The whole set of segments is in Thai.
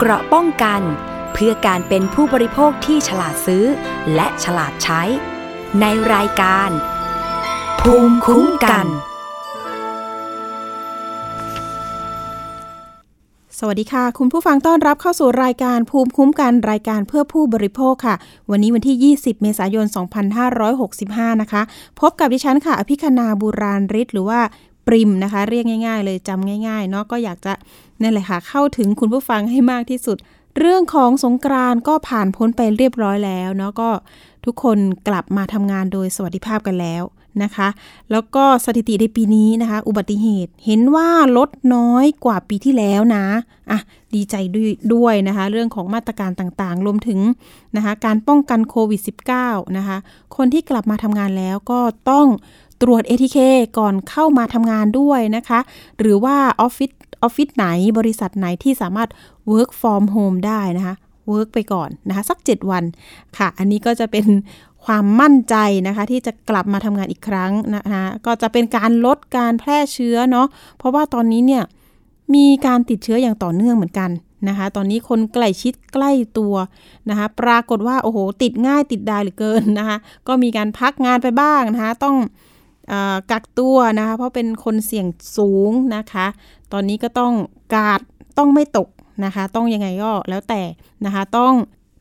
เกราะป้องกัน เพื่อการเป็นผู้บริโภคที่ฉลาดซื้อ และฉลาดใช้ ในรายการ ภูมิคุ้มกัน สวัสดีค่ะ คุณผู้ฟังต้อนรับเข้าสู่รายการภูมิคุ้มกันรายการเพื่อผู้บริโภคค่ะ วันนี้วันที่ 20 เมษายน 2565 นะคะ พบกับดิฉันค่ะ อภิคณาบุราริศหรือว่า ปริมนะคะ เรียกง่ายๆ เลยจำง่ายๆเนาะก็อยากจะนั่นแหละค่ะ เข้าถึงคุณผู้ฟังให้มากที่สุด เรื่องของสงกรานก็ผ่านพ้นไปเรียบร้อยแล้วเนาะก็ทุกคนกลับมาทำงานโดยสวัสดิภาพกันแล้วนะคะ แล้วก็สถิติในปีนี้นะคะ อุบัติเหตุเห็นว่าลดน้อยกว่าปีที่แล้วนะอะดีใจด้วยด้วยนะคะ เรื่องของมาตรการต่างๆ รวมถึงนะคะ การป้องกันโควิด -19 นะคะ คนที่กลับมาทำงานแล้วก็ต้อง ตรวจ ATK ก่อนเข้ามาทำงานด้วยนะคะ หรือว่าออฟฟิศออฟฟิศไหนบริษัทไหนที่สามารถ work from home ได้นะคะ work ไปก่อนนะคะ สัก 7 วันค่ะ อันนี้ก็จะเป็นความมั่นใจนะคะ ที่จะกลับมาทำงานอีกครั้งนะคะก็จะเป็นการลดการแพร่เชื้อเนาะเพราะว่าตอนนี้เนี่ยมีการติดเชื้ออย่างต่อเนื่องเหมือนกันนะคะ ตอนนี้คนใกล้ชิดใกล้ตัวนะคะ ปรากฏว่าโอ้โห ติดง่ายติดได้เหลือเกินนะคะ ก็มีการพักงานไปบ้างนะคะ ต้อง กักตัวนะคะ เพราะเป็นคนเสี่ยงสูงนะคะ ตอนนี้ก็ต้องกาดต้องไม่ตกนะคะ ต้องยังไงก็แล้วแต่นะคะ ต้อง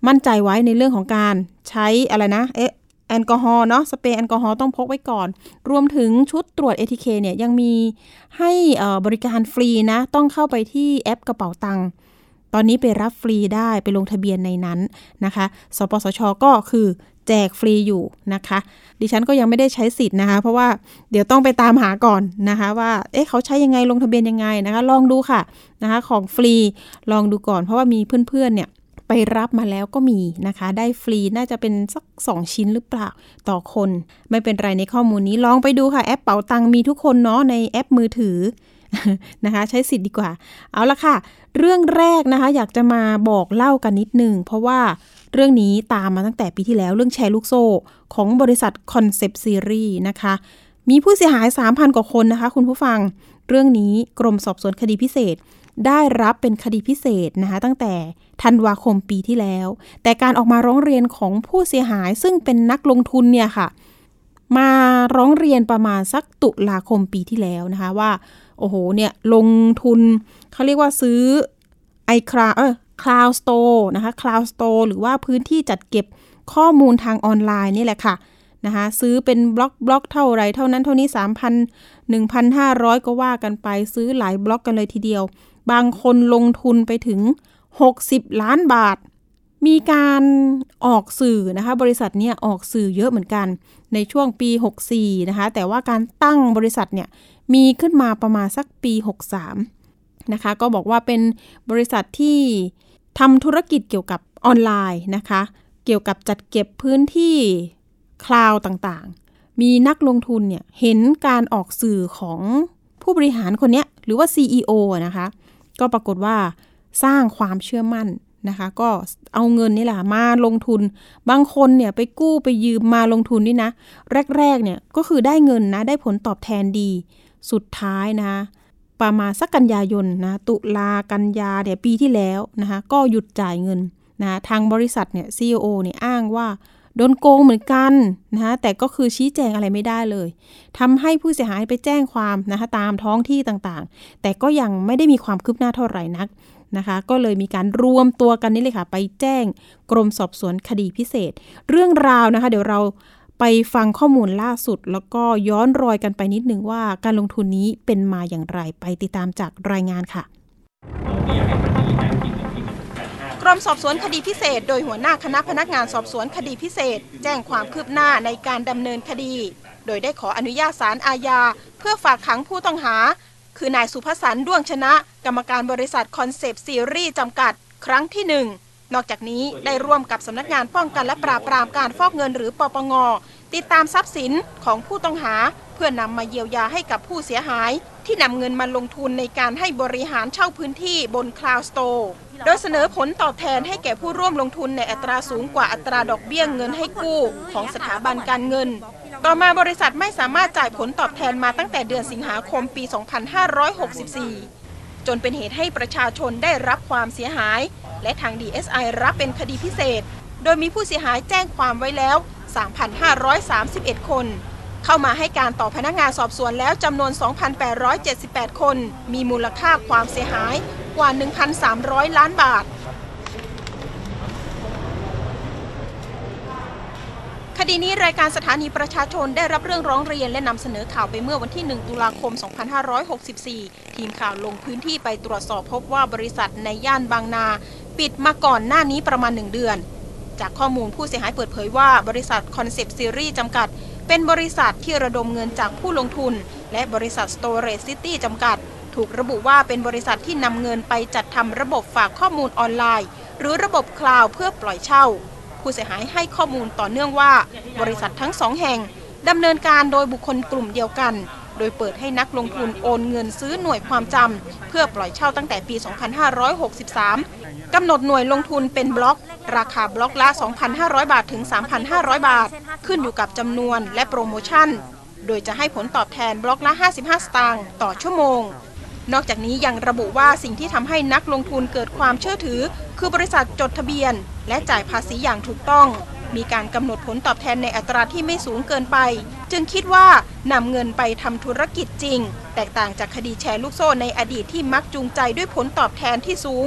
มั่นใจไว้ในเรื่องของการใช้อะไรนะเอ๊ะแอลกอฮอล์เนาะสเปรย์แอลกอฮอล์ต้องพกไว้ก่อน รวมถึงชุดตรวจ ATK เนี่ยยังมีให้บริการฟรีนะ ต้องเข้าไปที่แอปกระเป๋าตังค์ตอนนี้ไปรับฟรีได้ไปลงทะเบียนในนั้นนะคะ สปสชก็คือ แจกฟรีอยู่นะคะ ดิฉันก็ยังไม่ได้ใช้สิทธิ์นะคะ เพราะว่าเดี๋ยวต้องไปตามหาก่อนนะคะ ว่าเอ๊ะเขาใช้ยังไงลงทะเบียนยังไงนะคะ ลองดูค่ะนะคะ ของฟรีลองดูก่อน เพราะว่ามีเพื่อนๆเนี่ยไปรับมาแล้วก็มีนะคะ ได้ฟรีน่าจะเป็นสัก 2 ชิ้นหรือเปล่าต่อคน ไม่เป็นไรในข้อมูลนี้ลองไปดูค่ะ แอปเป๋าตังมีทุกคนเนาะในแอปมือถือนะคะ ใช้สิทธิ์ดีกว่า เอาละค่ะ เรื่องแรกนะคะ อยากจะมาบอกเล่ากันนิดนึงเพราะว่า เรื่องนี้ตามมาตั้งแต่ปีที่แล้วเรื่องแชร์ลูกโซ่ ของบริษัท Concept Series นะคะ มีผู้เสียหาย 3,000 กว่าคนนะคะ คุณผู้ฟัง เรื่องนี้กรมสอบสวนคดีพิเศษ ได้รับเป็นคดีพิเศษนะคะตั้งแต่ธันวาคมปีที่แล้ว แต่การออกมาร้องเรียนของผู้เสียหายซึ่งเป็นนักลงทุนเนี่ยค่ะ มาร้องเรียนประมาณสักตุลาคมปีที่แล้วนะคะว่า โอ้โหเนี่ยลงทุนเขาเรียกว่าซื้อไอคราเออ Cloud Store นะคะ Cloud Store หรือว่าพื้นที่จัดเก็บข้อมูลทางออนไลน์นี่แหละค่ะนะคะซื้อเป็นบล็อกบล็อกเท่าไรเท่านั้นเท่านี้ 3,000 1,500 ก็ว่ากันไปซื้อหลายบล็อกกันเลยทีเดียว บางคนลงทุนไปถึง 60 ล้านบาท มีการออกสื่อนะคะ บริษัทเนี่ยออกสื่อเยอะเหมือนกัน ในช่วงปี 64 นะคะ แต่ว่าการตั้งบริษัทเนี่ยมีขึ้นมาประมาณสักปี 63 นะคะ ก็บอกว่าเป็นบริษัทที่ ทำธุรกิจเกี่ยวกับออนไลน์นะคะ เกี่ยวกับจัดเก็บพื้นที่คลาวต่างๆ มีนักลงทุนเนี่ยเห็นการออกสื่อของผู้บริหารคนนี้หรือว่า CEO นะคะ ก็ปรากฏว่าสร้างความเชื่อมั่นนะคะ ก็เอาเงินนี่แหละมาลงทุน บางคนเนี่ยไปกู้ไปยืมมาลงทุนนี่นะ แรกๆเนี่ยก็คือได้เงินนะ ได้ผลตอบแทนดี สุดท้ายนะ ประมาณสักกันยายนนะตุลากันยาเนี่ยปีที่แล้วนะคะก็หยุดจ่ายเงินนะทางบริษัทเนี่ยซีอเนี่ยอ้างว่าโดนโกงเหมือนกันนะคะแต่ก็คือชี้แจงอะไรไม่ได้เลยทำให้ผู้เสียหายไปแจ้งความนะคะตามท้องที่ต่างๆ แต่ก็ยังไม่ได้มีความคืบหน้าเท่าไหร่นักนะคะ ก็เลยมีการรวมตัวกันนี่เลยค่ะ ไปแจ้งกรมสอบสวนคดีพิเศษ เรื่องราวนะคะ เดี๋ยวเรา ไปฟังข้อมูลล่าสุด แล้วก็ย้อนรอยกันไปนิดนึงว่าการลงทุนนี้เป็นมาอย่างไรไปติดตามจากรายงานค่ะกรมสอบสวนคดีพิเศษ โดยหัวหน้าคณะพนักงานสอบสวนคดีพิเศษ แจ้งความคืบหน้าในการดำเนินคดี โดยได้ขออนุญาตศาลอาญา เพื่อฝากขังผู้ต้องหา คือนายสุภสันด้วงชนะ กรรมการบริษัท Concept Series จำกัด ครั้งที่หนึ่ง นอกจากนี้ได้ร่วมกับสำนักงานป้องกันและปราบปรามการฟอกเงินหรือปปง ติดตามทรัพย์สินของผู้ต้องหา เพื่อนำมาเยียวยาให้กับผู้เสียหาย ที่นำเงินมาลงทุนในการให้บริหารเช่าพื้นที่บน cloud store โดยเสนอผลตอบแทนให้แก่ผู้ร่วมลงทุนในอัตราสูงกว่าอัตราดอกเบี้ยเงินให้กู้ของสถาบันการเงิน ต่อมาบริษัทไม่สามารถจ่ายผลตอบแทนมาตั้งแต่เดือนสิงหาคมปี 2564 จนเป็นเหตุให้ประชาชนได้รับความเสียหาย และทาง DSI รับเป็นคดีพิเศษ โดยมีผู้เสียหายแจ้งความไว้แล้ว 3,531 คน เข้ามาให้การต่อพนักงานสอบสวนแล้วจำนวน 2,878 คน มีมูลค่าความเสียหายกว่า 1,300 ล้านบาทคดีนี้รายการสถานีประชาชนได้รับเรื่องร้องเรียนและนำเสนอข่าวไปเมื่อวันที่ 1 ตุลาคม 2564 ทีมข่าวลงพื้นที่ไปตรวจสอบพบว่าบริษัทในย่านบางนา ปิดมาก่อนหน้านี้ประมาณ 1 เดือน จากข้อมูลผู้เสียหายเปิดเผยว่าบริษัท Concept Series จำกัด เป็นบริษัทที่ระดมเงินจากผู้ลงทุน และบริษัท Storage City จำกัด ถูกระบุว่าเป็นบริษัทที่นำเงินไปจัดทำระบบฝากข้อมูลออนไลน์ หรือระบบคลาวด์เพื่อปล่อยเช่า ผู้เสียหายให้ข้อมูลต่อเนื่องว่า บริษัททั้งสองแห่งดำเนินการโดยบุคคลกลุ่มเดียวกัน โดยเปิดให้นักลงทุนโอนเงินซื้อหน่วยความจำเพื่อปล่อยเช่าตั้งแต่ปี 2563 กำหนดหน่วยลงทุนเป็นบล็อก ราคาบล็อกละ 2,500 บาทถึง 3,500 บาท ขึ้นอยู่กับจำนวนและโปรโมชั่น โดยจะให้ผลตอบแทนบล็อกละ 55 สตางค์ต่อชั่วโมงนอกจากนี้ยังระบุว่าสิ่งที่ทำให้นักลงทุนเกิดความเชื่อถือ คือบริษัทจดทะเบียน และจ่ายภาษีอย่างถูกต้อง มีการกำหนดผลตอบแทนในอัตราที่ไม่สูงเกินไป จึงคิดว่านำเงินไปทำธุรกิจจริง แตกต่างจากคดีแชร์ลูกโซ่ในอดีตที่มักจูงใจด้วยผลตอบแทนที่สูง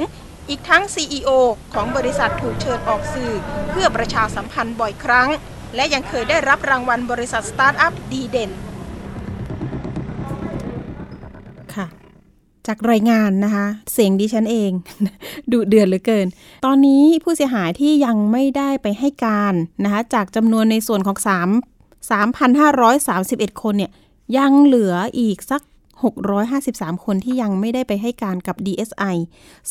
อีกทั้ง CEO ของบริษัทถูกเชิญออกสื่อ เพื่อประชาสัมพันธ์บ่อยครั้ง และยังเคยได้รับรางวัลบริษัทสตาร์ทอัพดีเด่น ค่ะ จากรายงานนะคะ เสียงดิฉันเองดุเดือดเหลือเกิน ตอนนี้ผู้เสียหายที่ยังไม่ได้ไปให้การนะคะจากจำนวนในส่วนของ 3 3,531 คนเนี่ยยังเหลืออีกสัก 653 คนที่ยังไม่ได้ไปให้การกับ DSI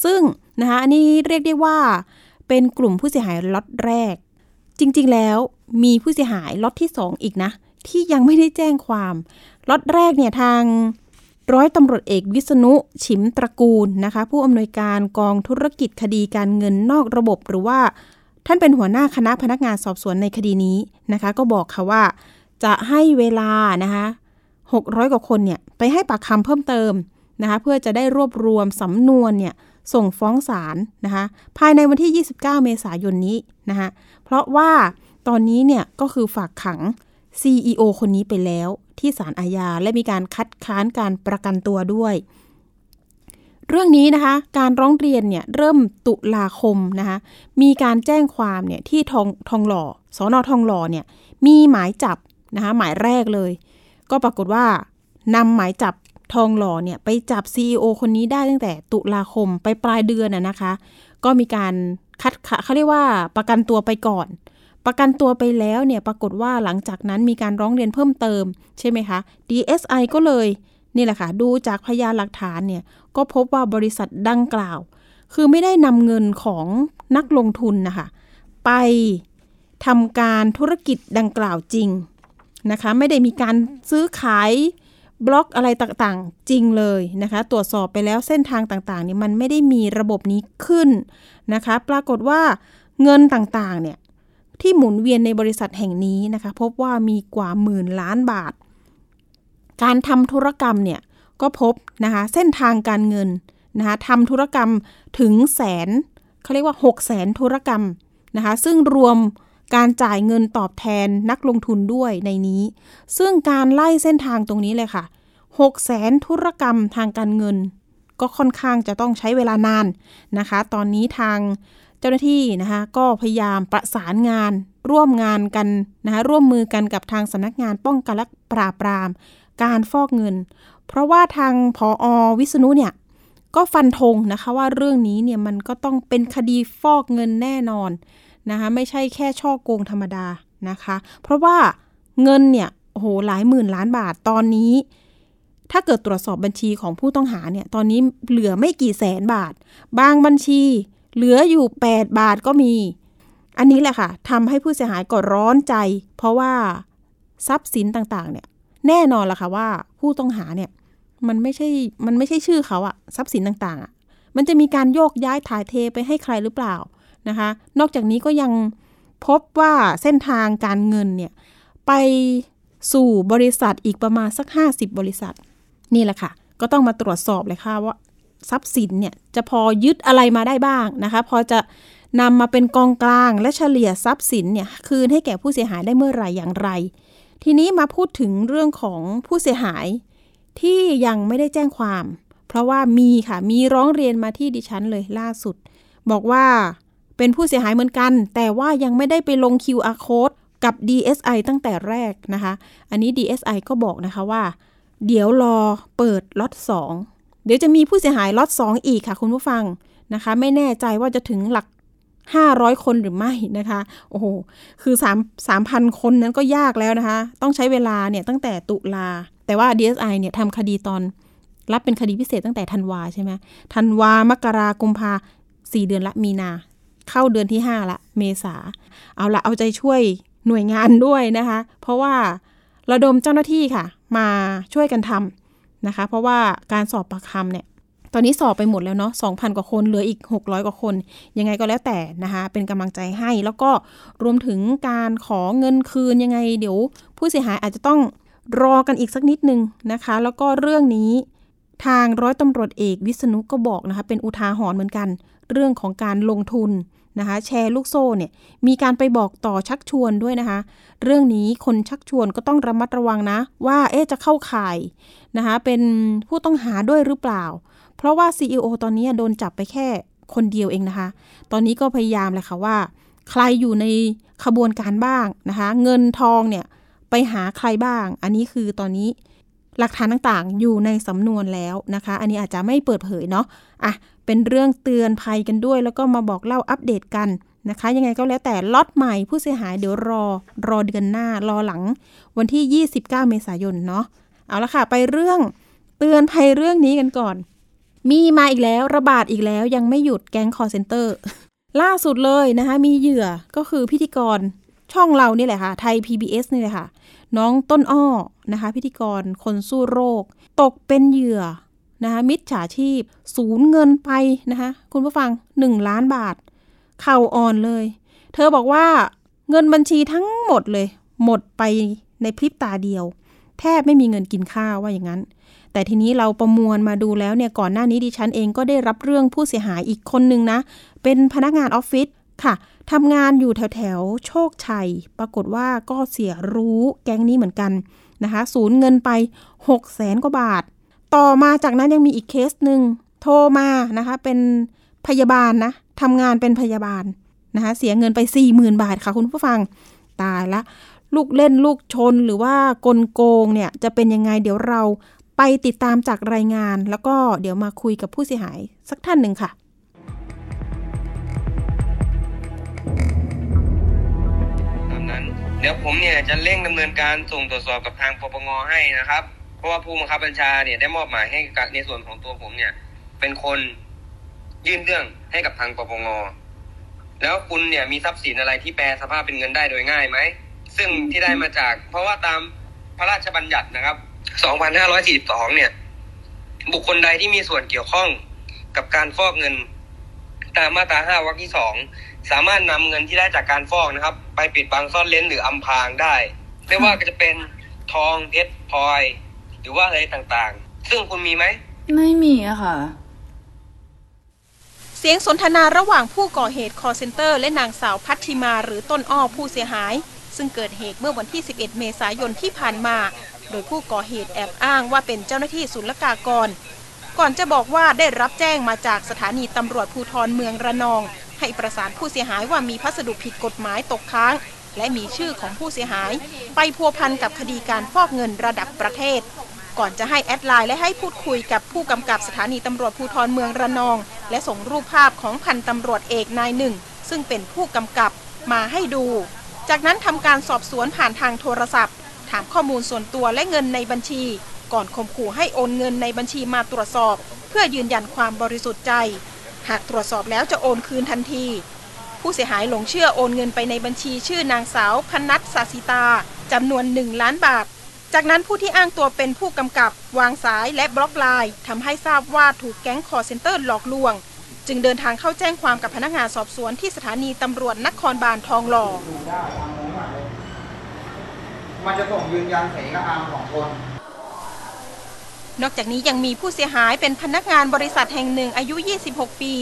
ซึ่งนะคะอันนี้เรียกได้ว่าเป็นกลุ่มผู้เสียหายล็อตแรก จริงๆแล้วมีผู้เสียหายล็อตที่ 2 อีกนะ ที่ยังไม่ได้แจ้งความล็อตแรกเนี่ยทาง ร้อยตำรวจเอกวิษณุฉิมตระกูลนะคะ ผู้อำนวยการกองธุรกิจคดีการเงินนอกระบบหรือว่า ท่านเป็นหัวหน้าคณะพนักงานสอบสวนในคดีนี้นะคะ ก็บอกค่ะว่า จะให้เวลานะคะ600 กว่าคนเนี่ยไปให้ปากคำเพิ่มเติมนะคะเพื่อจะได้รวบรวมสำนวนเนี่ยส่งฟ้องศาลนะคะภายในวันที่ 29 เมษายนนี้นะคะเพราะว่าตอนนี้เนี่ยก็คือฝากขัง CEO คนนี้ไปแล้ว ที่ศาลอาญา และมีการคัดค้านการประกันตัวด้วย เรื่องนี้นะคะ การร้องเรียนเนี่ยเริ่มตุลาคมนะคะ มีการแจ้งความเนี่ยที่ทองทองหล่อสอนอทองหล่อเนี่ยมีหมายจับนะคะหมายแรกเลย ก็ปรากฏว่านำหมายจับทองหล่อเนี่ยไปจับ CEO คนนี้ได้ตั้งแต่ตุลาคมไปปลายเดือนน่ะนะคะ ก็มีการคัดเขาเรียกว่าประกันตัวไปก่อน ประกันตัวไปแล้วเนี่ยปรากฏว่าหลังจากนั้นมีการร้องเรียนเพิ่มเติมใช่ไหมคะ DSI ก็เลยนี่แหละค่ะดูจากพยานหลักฐานเนี่ยก็พบว่าบริษัทดังกล่าว คือไม่ได้นำเงินของนักลงทุนนะคะไปทำการธุรกิจดังกล่าวจริงนะคะไม่ได้มีการซื้อขายบล็อกอะไรต่างๆ จริงเลยนะคะ ตรวจสอบไปแล้วเส้นทางต่างๆนี่ยมันไม่ได้มีระบบนี้ขึ้นนะคะ ปรากฏว่าเงินต่างๆเนี่ย ที่หมุนเวียนในบริษัทแห่งนี้นะคะ พบว่ามีกว่าหมื่นล้านบาท การทำธุรกรรมเนี่ยก็พบนะคะเส้นทางการเงินนะคะทำธุรกรรมถึงแสนเขาเรียกว่า 6 0แสนธุรกรรมนะคะซึ่งรวมการจ่ายเงินตอบแทนนักลงทุนด้วยในนี้ ซึ่งการไล่เส้นทางตรงนี้เลยค่ะ6แสนธุรกรรมทางการเงิน ก็ค่อนข้างจะต้องใช้เวลานานนะคะ ตอนนี้ทาง เจ้าหน้าที่นะคะก็พยายามประสานงาน ร่วมงานกันนะคะร่วมมือกันกับทางสำนักงานป้องกันและปราบปราม การฟอกเงิน เพราะว่าทางพออวิษณุเนี่ยก็ฟันธงนะคะว่าเรื่องนี้เนี่ยมันก็ต้องเป็นคดีฟอกเงินแน่นอนนะคะไม่ใช่แค่ช่อโกงธรรมดานะคะ เพราะว่าเงินเนี่ยโอ้โหหลายหมื่นล้านบาทตอนนี้ ถ้าเกิดตรวจสอบบัญชีของผู้ต้องหาเนี่ยตอนนี้เหลือไม่กี่แสนบาท บางบัญชี เหลืออยู่ 8 บาทก็มี อันนี้แหละค่ะทำให้ผู้เสียหายก็ร้อนใจ เพราะว่าทรัพย์สินต่างๆ เนี่ย แน่นอนละค่ะว่าผู้ต้องหาเนี่ยมันไม่ใช่ มันไม่ใช่ชื่อเขาอะทรัพย์สินต่างๆอะมันจะมีการโยกย้ายถ่ายเทไปให้ใครหรือเปล่านะคะ นอกจากนี้ก็ยังพบว่าเส้นทางการเงินเนี่ยไปสู่บริษัทอีกประมาณสัก 50 บริษัท นี่แหละค่ะ ก็ต้องมาตรวจสอบเลยค่ะว่า ทรัพย์สินเนี่ยจะพอยึดอะไรมาได้บ้างนะคะ พอจะนำมาเป็นกองกลางและเฉลี่ยทรัพย์สินเนี่ยคืนให้แก่ผู้เสียหายได้เมื่อไหร่อย่างไร ทีนี้มาพูดถึงเรื่องของผู้เสียหายที่ยังไม่ได้แจ้งความ เพราะว่ามีค่ะมีร้องเรียนมาที่ดิฉันเลยล่าสุด บอกว่าเป็นผู้เสียหายเหมือนกัน แต่ว่ายังไม่ได้ไปลง QR code กับ DSI ตั้งแต่แรกนะคะ อันนี้ DSI ก็บอกนะคะว่า เดี๋ยวรอเปิดล็อต2 เดี๋ยวจะมีผู้เสียหายล็อต2อีกค่ะคุณผู้ฟังนะคะ ไม่แน่ใจว่าจะถึงหลัก 500 คนหรือไม่นะคะ โอ้โห คือ 3 3,000 คนนั้นก็ยากแล้วนะคะ ต้องใช้เวลาเนี่ยตั้งแต่ตุลา แต่ว่า DSI เนี่ยทำคดีตอนรับเป็นคดีพิเศษตั้งแต่ธันวาใช่ไหมธันวามกรากุมภาสี่เดือนละมีนา เข้าเดือนที่ 5 ละ เมษา เอาละเอาใจช่วยหน่วยงานด้วยนะคะ เพราะว่าระดมเจ้าหน้าที่ค่ะ มาช่วยกันทำ นะคะ เพราะว่าการสอบปากคำเนี่ยตอนนี้สอบไปหมดแล้วเนาะ2,000 กว่าคนเหลืออีก 600 กว่าคน ยังไงก็แล้วแต่นะคะ เป็นกำลังใจให้ แล้วก็รวมถึงการขอเงินคืนยังไง เดี๋ยว ผู้เสียหายอาจจะต้องรอกันอีกสักนิดนึงนะคะ แล้วก็เรื่องนี้ทางร้อยตำรวจเอกวิษณุก็บอกนะคะ เป็นอุทาหรณ์เหมือนกัน เรื่องของการลงทุน นะคะแชร์ลูกโซ่เนี่ยมีการไปบอกต่อชักชวนด้วยนะคะ เรื่องนี้คนชักชวนก็ต้องระมัดระวังนะ ว่าเอ๊จะเข้าข่ายนะคะเป็นผู้ต้องหาด้วยหรือเปล่า เพราะว่า CEO ตอนนี้โดนจับไปแค่คนเดียวเองนะคะ ตอนนี้ก็พยายามเลยค่ะว่า ใครอยู่ในขบวนการบ้างนะคะ เงินทองเนี่ยไปหาใครบ้าง อันนี้คือตอนนี้หลักฐานต่างๆ อยู่ในสำนวนแล้วนะคะ อันนี้อาจจะไม่เปิดเผยเนาะอะ เป็นเรื่องเตือนภัยกันด้วย แล้วก็มาบอกเล่าอัปเดตกันนะคะ ยังไงก็แล้วแต่ล็อตใหม่ผู้เสียหายเดี๋ยวรอรอเดือนหน้ารอหลังวันที่ 29 เมษายนเนาะเอาละค่ะ ไปเรื่องเตือนภัยเรื่องนี้กันก่อน มีมาอีกแล้วระบาดอีกแล้วยังไม่หยุดแก๊งคอลเซ็นเตอร์ล่าสุดเลยนะคะ มีเหยื่อก็คือพิธีกรช่องเรานี่แหละค่ะ ไทย PBS นี่แหละค่ะ น้องต้นอ้อนะคะ พิธีกรคนสู้โรค ตกเป็นเหยื่อ นะคะมิจฉาชีพ สูญเงินไปนะคะคุณผู้ฟัง 1 ล้านบาท เข่าอ่อนเลย เธอบอกว่าเงินบัญชีทั้งหมดเลย หมดไปในพริบตาเดียว แทบไม่มีเงินกินข้าวว่าอย่างนั้น แต่ทีนี้เราประมวลมาดูแล้วเนี่ยก่อนหน้านี้ดิฉันเองก็ได้รับเรื่องผู้เสียหายอีกคนนึงนะ เป็นพนักงานออฟฟิศค่ะทำงานอยู่แถวแถวโชคชัย ปรากฏว่าก็เสียรู้แก๊งนี้เหมือนกันนะคะ สูญเงินไป6 0แสนกว่าบาท ต่อมาจากนั้นยังมีอีกเคสหนึ่งโทรมานะคะเป็นพยาบาลนะทำงานเป็นพยาบาลนะคะเสียเงินไป40,000บาทค่ะคุณผู้ฟังตายละ ลูกเล่นลูกชนหรือว่ากลโกงเนี่ยจะเป็นยังไงเดี๋ยวเราไปติดตามจากรายงาน แล้วก็เดี๋ยวมาคุยกับผู้เสียหายสักท่านหนึ่งค่ะตามนั้น เดี๋ยวผมเนี่ยจะเร่งดำเนินการส่งตรวจสอบกับทางปปงให้นะครับ เพราะว่าผู้บังคับบัญชาเนี่ยได้มอบหมายให้ในส่วนของตัวผมเนี่ย เป็นคนยื่นเรื่องให้กับทางปปงแล้วคุณเนี่ยมีทรัพย์สินอะไรที่แปลสภาพเป็นเงินได้โดยง่ายไหม ซึ่งที่ได้มาจาก เพราะว่าตามพระราชบัญญัตินะครับ 2542 เนี่ย บุคคลใดที่มีส่วนเกี่ยวข้องกับการฟอกเงิน ตามมาตรา 5วรรคที่ 2 สามารถนำเงินที่ได้จากการฟอกนะครับ ไปปิดบังซ่อนเร้นหรืออำพรางได้ ไม่ว่าจะเป็นทองเพชรพลอย หรือว่าอะไรต่างๆ ซึ่งคุณมีไหม ไม่มีอะค่ะ เสียงสนทนาระหว่างผู้ก่อเหตุคอลเซ็นเตอร์ และนางสาวพัทธิมาหรือต้นอ้อผู้เสียหาย ซึ่งเกิดเหตุเมื่อวันที่ 11 เมษายนที่ผ่านมา โดยผู้ก่อเหตุแอบอ้างว่าเป็นเจ้าหน้าที่ศุลกากร ก่อนจะบอกว่าได้รับแจ้งมาจากสถานีตำรวจภูธรเมืองระนอง ให้ประสานผู้เสียหายว่ามีพัสดุผิดกฎหมายตกค้างและมีชื่อของผู้เสียหาย ไปพัวพันกับคดีการฟอกเงินระดับประเทศ ก่อนจะให้แอดไลน์และให้พูดคุยกับผู้กำกับสถานีตำรวจภูธรเมืองระนอง และส่งรูปภาพของพันตำรวจเอกนายหนึ่ง ซึ่งเป็นผู้กำกับมาให้ดู จากนั้นทำการสอบสวนผ่านทางโทรศัพท์ ถามข้อมูลส่วนตัวและเงินในบัญชี ก่อนข่มขู่ให้โอนเงินในบัญชีมาตรวจสอบ เพื่อยืนยันความบริสุทธิ์ใจ หากตรวจสอบแล้วจะโอนคืนทันที ผู้เสียหายหลงเชื่อโอนเงินไปในบัญชีชื่อนางสาวพนัทสาสิตาจำนวน1ล้านบาท จากนั้นผู้ที่อ้างตัวเป็นผู้กำกับ วางสายและบล็อกไลน์ทำให้ทราบว่าถูกแก๊งคอลเซ็นเตอร์หลอกลวง จึงเดินทางเข้าแจ้งความกับพนักงานสอบสวนที่สถานีตำรวจนครบาลทองหล่อ มันจะส่งยืนยันเสกอามของคน นอกจากนี้ยังมีผู้เสียหายเป็นพนักงานบริษัทแห่งหนึ่งอายุ 26 ปี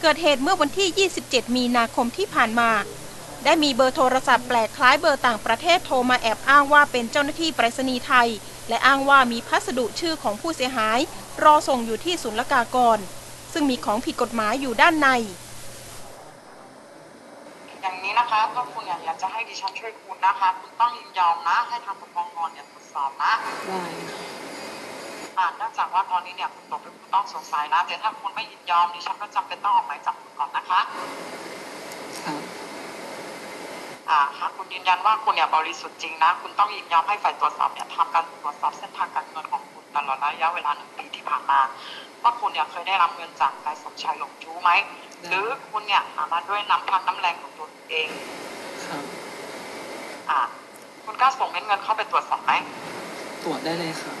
เกิดเหตุเมื่อวันที่ 27 มีนาคมที่ผ่านมา ได้มีเบอร์โทรศัพท์แปลกคล้ายเบอร์ต่างประเทศโทรมาแอบอ้างว่าเป็นเจ้าหน้าที่ไปรษณีย์ไทย และอ้างว่ามีพัสดุชื่อของผู้เสียหาย รอส่งอยู่ที่ศุลกากร ซึ่งมีของผิดกฎหมายอยู่ด้านใน อย่างนี้นะคะถ้าคุณอยากจะให้ดิฉันช่วยคุณนะคะคุณต้องยินยอมนะให้ทางปปงเนี่ยตรวจสอบนะได้อ่าเนื่องจากว่าตอนนี้เนี่ยคุณตกเป็นผู้ต้องสงสัยนะแต่ถ้าคุณไม่ยินยอมดิฉันก็จำเป็นต้องออกหมายจับคุณก่อนนะคะครับอ่า หากคุณยืนยันว่าคุณเนี่ยบริสุทธิ์จริงนะ คุณต้องยินยอมให้ฝ่ายตรวจสอบเนี่ยทำการตรวจสอบเส้นทางการเงินของคุณตลอดระยะเวลาหนึ่งปีที่ผ่านมา ว่าคุณเนี่ยเคยได้รับเงินจากนายสมชายหลงจู้ไหม หรือคุณเนี่ยหามาด้วยน้ำพักน้ำแรงของตัวคุณเองครับอ่าคุณกล้าส่งเม็ดเงินเข้าไปตรวจสอบไหม ตรวจได้เลยครับ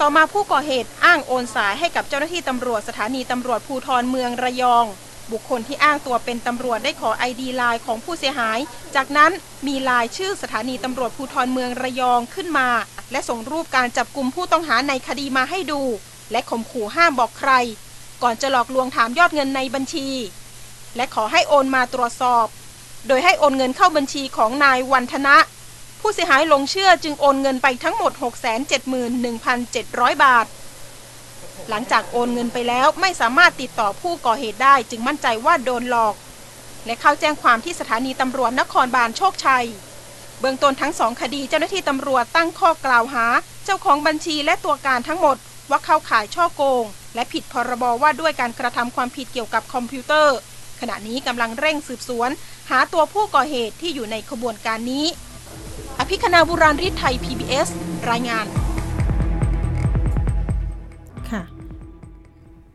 ต่อมาผู้ก่อเหตุอ้างโอนสายให้กับเจ้าหน้าที่ตำรวจสถานีตำรวจภูธรเมืองระยอง บุคคลที่อ้างตัวเป็นตำรวจได้ขอไอดีไลน์ของผู้เสียหาย จากนั้นมีลน์ชื่อสถานีตำรวจภูธรเมืองระยองขึ้นมา และส่งรูปการจับกลุ่มผู้ต้องหาในคดีมาให้ดู และข่มขู่ห้ามบอกใคร ก่อนจะหลอกลวงถามยอดเงินในบัญชี และขอให้โอนมาตรวจสอบ โดยให้โอนเงินเข้าบัญชีของนายวันธนะ ผู้เสียหายลงเชื่อจึงโอนเงินไปทั้งหมด 671,700 บาท หลังจากโอนเงินไปแล้วไม่สามารถติดต่อผู้ก่อเหตุได้ จึงมั่นใจว่าโดนหลอก และเข้าแจ้งความที่สถานีตำรวจนครบาลโชคชัย เบื้องต้นทั้งสองคดีเจ้าหน้าที่ตำรวจตั้งข้อกล่าวหา เจ้าของบัญชีและตัวการทั้งหมด ว่าเข้าข่ายช่อโกง และผิดพรบว่าด้วยการกระทำความผิดเกี่ยวกับคอมพิวเตอร์ ขณะนี้กำลังเร่งสืบสวน หาตัวผู้ก่อเหตุที่อยู่ในขบวนการนี้ อภิคณาบุราริศไทย PBS รายงาน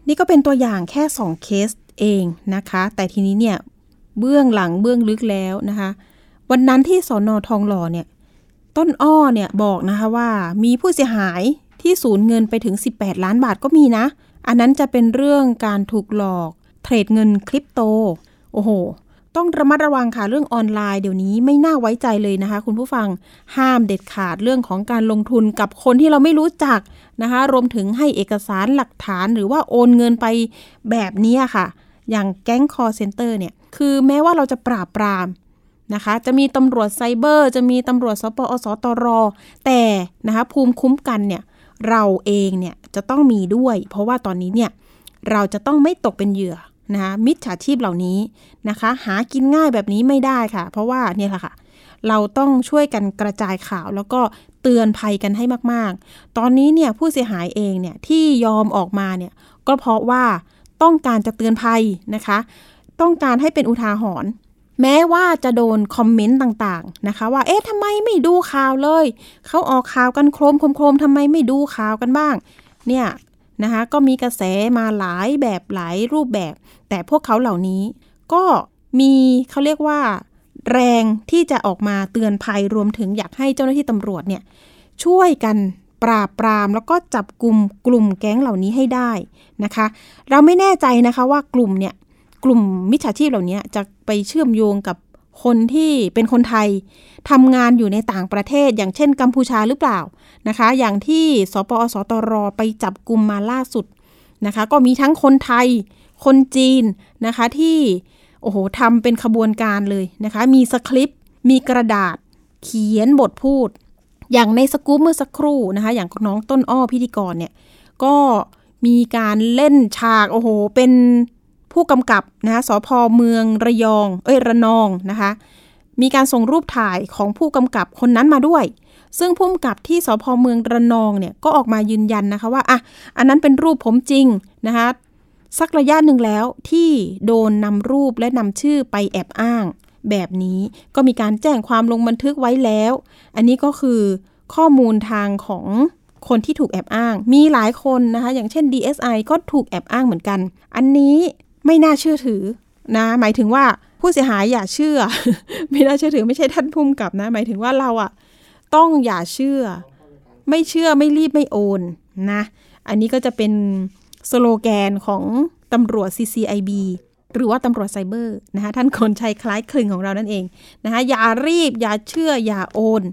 นี่ก็เป็นตัวอย่างแค่ 2 เคสเองนะคะ แต่ทีนี้เนี่ยเบื้องหลังเบื้องลึกแล้วนะคะ วันนั้นที่สอนอทองหล่อเนี่ย ต้นอ้อเนี่ยบอกนะคะว่ามีผู้เสียหายที่สูญเงินไปถึง 18 ล้านบาทก็มีนะ อันนั้นจะเป็นเรื่องการถูกหลอกเทรดเงินคริปโต โอ้โห ต้องระมัดระวังค่ะเรื่องออนไลน์เดี๋ยวนี้ไม่น่าไว้ใจเลยนะคะ คุณผู้ฟังห้ามเด็ดขาดเรื่องของการลงทุนกับคนที่เราไม่รู้จักนะคะ รวมถึงให้เอกสารหลักฐานหรือว่าโอนเงินไปแบบนี้ค่ะ อย่างแก๊งคอลเซ็นเตอร์เนี่ยคือแม้ว่าเราจะปราบปรามนะคะ จะมีตำรวจไซเบอร์ จะมีตำรวจศปอส.ตร. แต่นะคะภูมิคุ้มกันเนี่ยเราเองเนี่ยจะต้องมีด้วย เพราะว่าตอนนี้เนี่ยเราจะต้องไม่ตกเป็นเหยื่อ นะคะมิจฉาชีพเหล่านี้นะคะ หากินง่ายแบบนี้ไม่ได้ค่ะ เพราะว่าเนี่ยแหละค่ะ เราต้องช่วยกันกระจายข่าวแล้วก็เตือนภัยกันให้มากๆ ตอนนี้เนี่ยผู้เสียหายเองเนี่ยที่ยอมออกมาเนี่ยก็เพราะว่าต้องการจะเตือนภัยนะคะ ต้องการให้เป็นอุทาหรณ์แม้ว่าจะโดนคอมเมนต์ต่างๆนะคะ ว่าเอ๊ะทำไมไม่ดูข่าวเลย เขาออกข่าวกันโครมโครมทำไมไม่ดูข่าวกันบ้าง เนี่ย นะคะก็มีกระแสมาหลายแบบหลายรูปแบบ แต่พวกเขาเหล่านี้ ก็มีเขาเรียกว่า แรงที่จะออกมาเตือนภัยรวมถึงอยากให้เจ้าหน้าที่ตำรวจเนี่ยช่วยกันปราบปรามแล้วก็จับกลุ่มกลุ่มแก๊งเหล่านี้ให้ได้นะคะ เราไม่แน่ใจนะคะว่ากลุ่มเนี่ยกลุ่มมิจฉาชีพเหล่านี้จะไปเชื่อมโยงกับ คนที่เป็นคนไทยทำงานอยู่ในต่างประเทศ อย่างเช่นกัมพูชาหรือเปล่านะคะ อย่างที่สปอสตรไปจับกลุ่มมาล่าสุดนะคะ ก็มีทั้งคนไทย คนจีนนะคะที่โอ้โหทำเป็นขบวนการเลยนะคะ มีสคริปต์ มีกระดาษ เขียนบทพูด อย่างในสกู๊ปเมื่อสักครู่นะคะ อย่างน้องต้นอ้อพิธีกรเนี่ย ก็มีการเล่นฉาก โอ้โห เป็น ผู้กำกับนะคะสพเมืองระยอง เอ้ยระนองนะคะ มีการส่งรูปถ่ายของผู้กำกับคนนั้นมาด้วย ซึ่งผู้กำกับที่สพเมืองระนองเนี่ยก็ออกมายืนยันนะคะว่าอะอันนั้นเป็นรูปผมจริงนะคะสักระยะหนึ่งแล้วที่โดนนำรูปและนำชื่อไปแอบอ้าง แบบนี้ก็มีการแจ้งความลงบันทึกไว้แล้ว อันนี้ก็คือข้อมูลทางของคนที่ถูกแอบอ้าง มีหลายคนนะคะ อย่างเช่น DSI ก็ถูกแอบอ้างเหมือนกัน อันนี้ ไม่น่าเชื่อถือนะ หมายถึงว่าผู้เสียหายอย่าเชื่อ ไม่น่าเชื่อถือไม่ใช่ท่านพุ่มกับนะ หมายถึงว่าเราอะต้องอย่าเชื่อ ไม่เชื่อไม่รีบไม่โอนนะ อันนี้ก็จะเป็นสโลแกนของตำรวจ CCIB หรือว่าตำรวจไซเบอร์นะคะท่านกรไชยคล้ายคลึงของเรานั่นเองนะคะอย่ารีบอย่าเชื่ออย่าโอน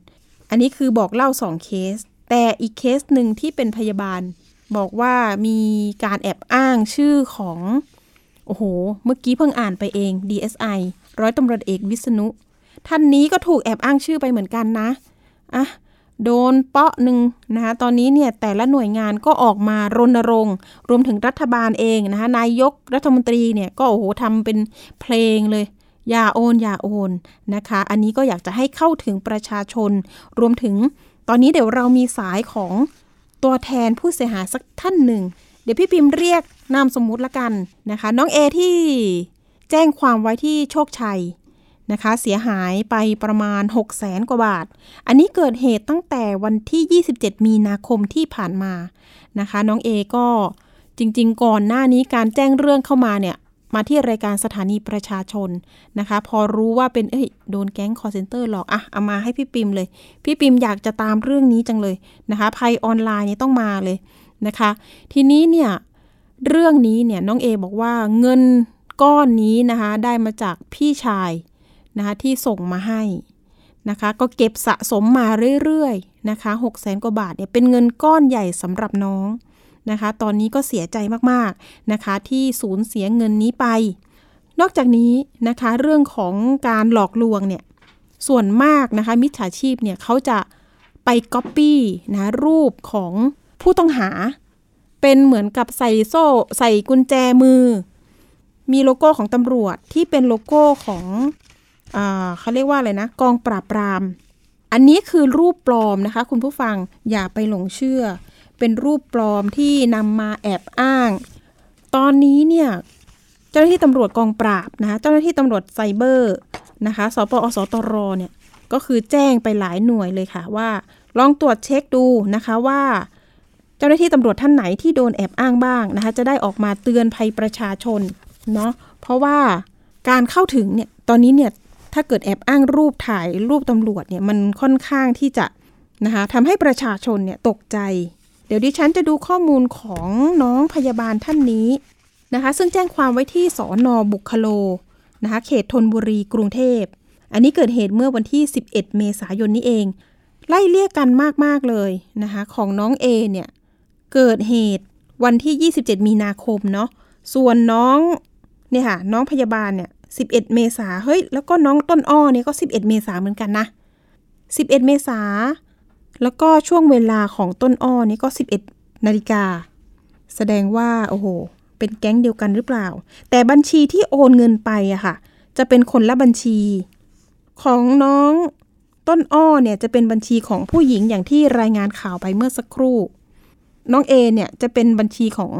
อันนี้คือบอกเล่า2เคส แต่อีกเคสหนึ่งที่เป็นพยาบาล บอกว่ามีการแอบอ้างชื่อของ โอ้โห เมื่อกี้เพิ่งอ่านไปเอง DSI ร้อยตำรวจเอกวิษณุ ท่านนี้ก็ถูกแอบอ้างชื่อไปเหมือนกันนะอะโดนเปาะหนึ่งนะคะตอนนี้เนี่ยแต่ละหน่วยงานก็ออกมารณรงค์ รวมถึงรัฐบาลเองนะคะนายกรัฐมนตรีเนี่ยก็โอ้โหทำเป็นเพลงเลย อย่าโอน อย่าโอนนะคะ อันนี้ก็อยากจะให้เข้าถึงประชาชน รวมถึงตอนนี้เดี๋ยวเรามีสายของตัวแทนผู้เสียหายสักท่านหนึ่ง เดี๋ยวพี่พิมพ์เรียกนามสมมุติละกันนะคะ น้องเอที่แจ้งความไว้ที่โชคชัยนะคะ เสียหายไปประมาณ 6 0แสนกว่าบาท อันนี้เกิดเหตุตั้งแต่วันที่ 27 มีนาคมที่ผ่านมานะคะ น้องเอก็จริง ๆ ก่อนหน้านี้การแจ้งเรื่องเข้ามาเนี่ยมาที่รายการสถานีประชาชนนะคะ พอรู้ว่าเป็นเอ้ยโดนแก๊งคอร์เซนเตอร์หลอกอะเอามาให้พี่ปิมเลย พี่ปิมอยากจะตามเรื่องนี้จังเลยนะคะ ภัยออนไลน์เนี่ยต้องมาเลย นะคะ ทีนี้เนี่ยเรื่องนี้เนี่ยน้องเอบอกว่าเงินก้อนนี้นะคะได้มาจากพี่ชายนะคะที่ส่งมาให้นะคะก็เก็บสะสมมาเรื่อยๆนะคะ6 0แสนกว่าบาทเนี่ยเป็นเงินก้อนใหญ่สำหรับน้องนะคะตอนนี้ก็เสียใจมากๆนะคะที่สูญเสียเงินนี้ไป นอกจากนี้นะคะเรื่องของการหลอกลวงเนี่ยส่วนมากนะคะมิจฉาชีพเนี่ยเขาจะไปก๊อปปี้นะรูปของ ผู้ต้องหาเป็นเหมือนกับใส่โซ่ใส่กุญแจมือ มีโลโก้ของตำรวจที่เป็นโลโก้ของอเขาเรียกว่าอะไรนะ กองปราบปราม อันนี้คือรูปปลอมนะคะ คุณผู้ฟังอย่าไปหลงเชื่อ เป็นรูปปลอมที่นำมาแอบอ้าง ตอนนี้เนี่ยเจ้าหน้าที่ตำรวจกองปราบนะคะเจ้าหน้าที่ตำรวจไซเบอร์นะคะศปอส.ตร.เนี่ยก็คือแจ้งไปหลายหน่วยเลยค่ะว่า ลองตรวจเช็คดูนะคะว่า เจ้าหน้าที่ตำรวจท่านไหนที่โดนแอบอ้างบ้างนะคะ จะได้ออกมาเตือนภัยประชาชนเนาะเพราะว่าการเข้าถึงเนี่ยตอนนี้เนี่ยถ้าเกิดแอบอ้างรูปถ่ายรูปตำรวจเนี่ยมันค่อนข้างที่จะนะคะทำให้ประชาชนเนี่ยตกใจ เดี๋ยวดิฉันจะดูข้อมูลของน้องพยาบาลท่านนี้นะคะ ซึ่งแจ้งความไว้ที่สอนอบุคโลนะคะเขตธนบุรีกรุงเทพ อันนี้เกิดเหตุเมื่อวันที่ 11 เมษายนนี้เอง ไล่เลี่ยกกันมาก ๆ เลยนะคะ ของน้องเอเนี่ย เกิดเหตุวันที่ 27 มีนาคมเนาะส่วนน้องเนี่ยค่ะน้องพยาบาลเนี่ย 11 เมษาเฮ้ยแล้วก็น้องต้นอ้อเนี่ยก็ 11 เมษาเหมือนกันนะ 11 เมษาแล้วก็ช่วงเวลาของต้นอ้อนี่ก็ 11 นาฬิกา แสดงว่าโอ้โห เป็นแก๊งเดียวกันหรือเปล่า แต่บัญชีที่โอนเงินไปอะค่ะ จะเป็นคนละบัญชี ของน้องต้นอ้อเนี่ยจะเป็นบัญชีของผู้หญิงอย่างที่รายงานข่าวไปเมื่อสักครู่ น้องเอเนี่ยจะเป็นบัญชีของ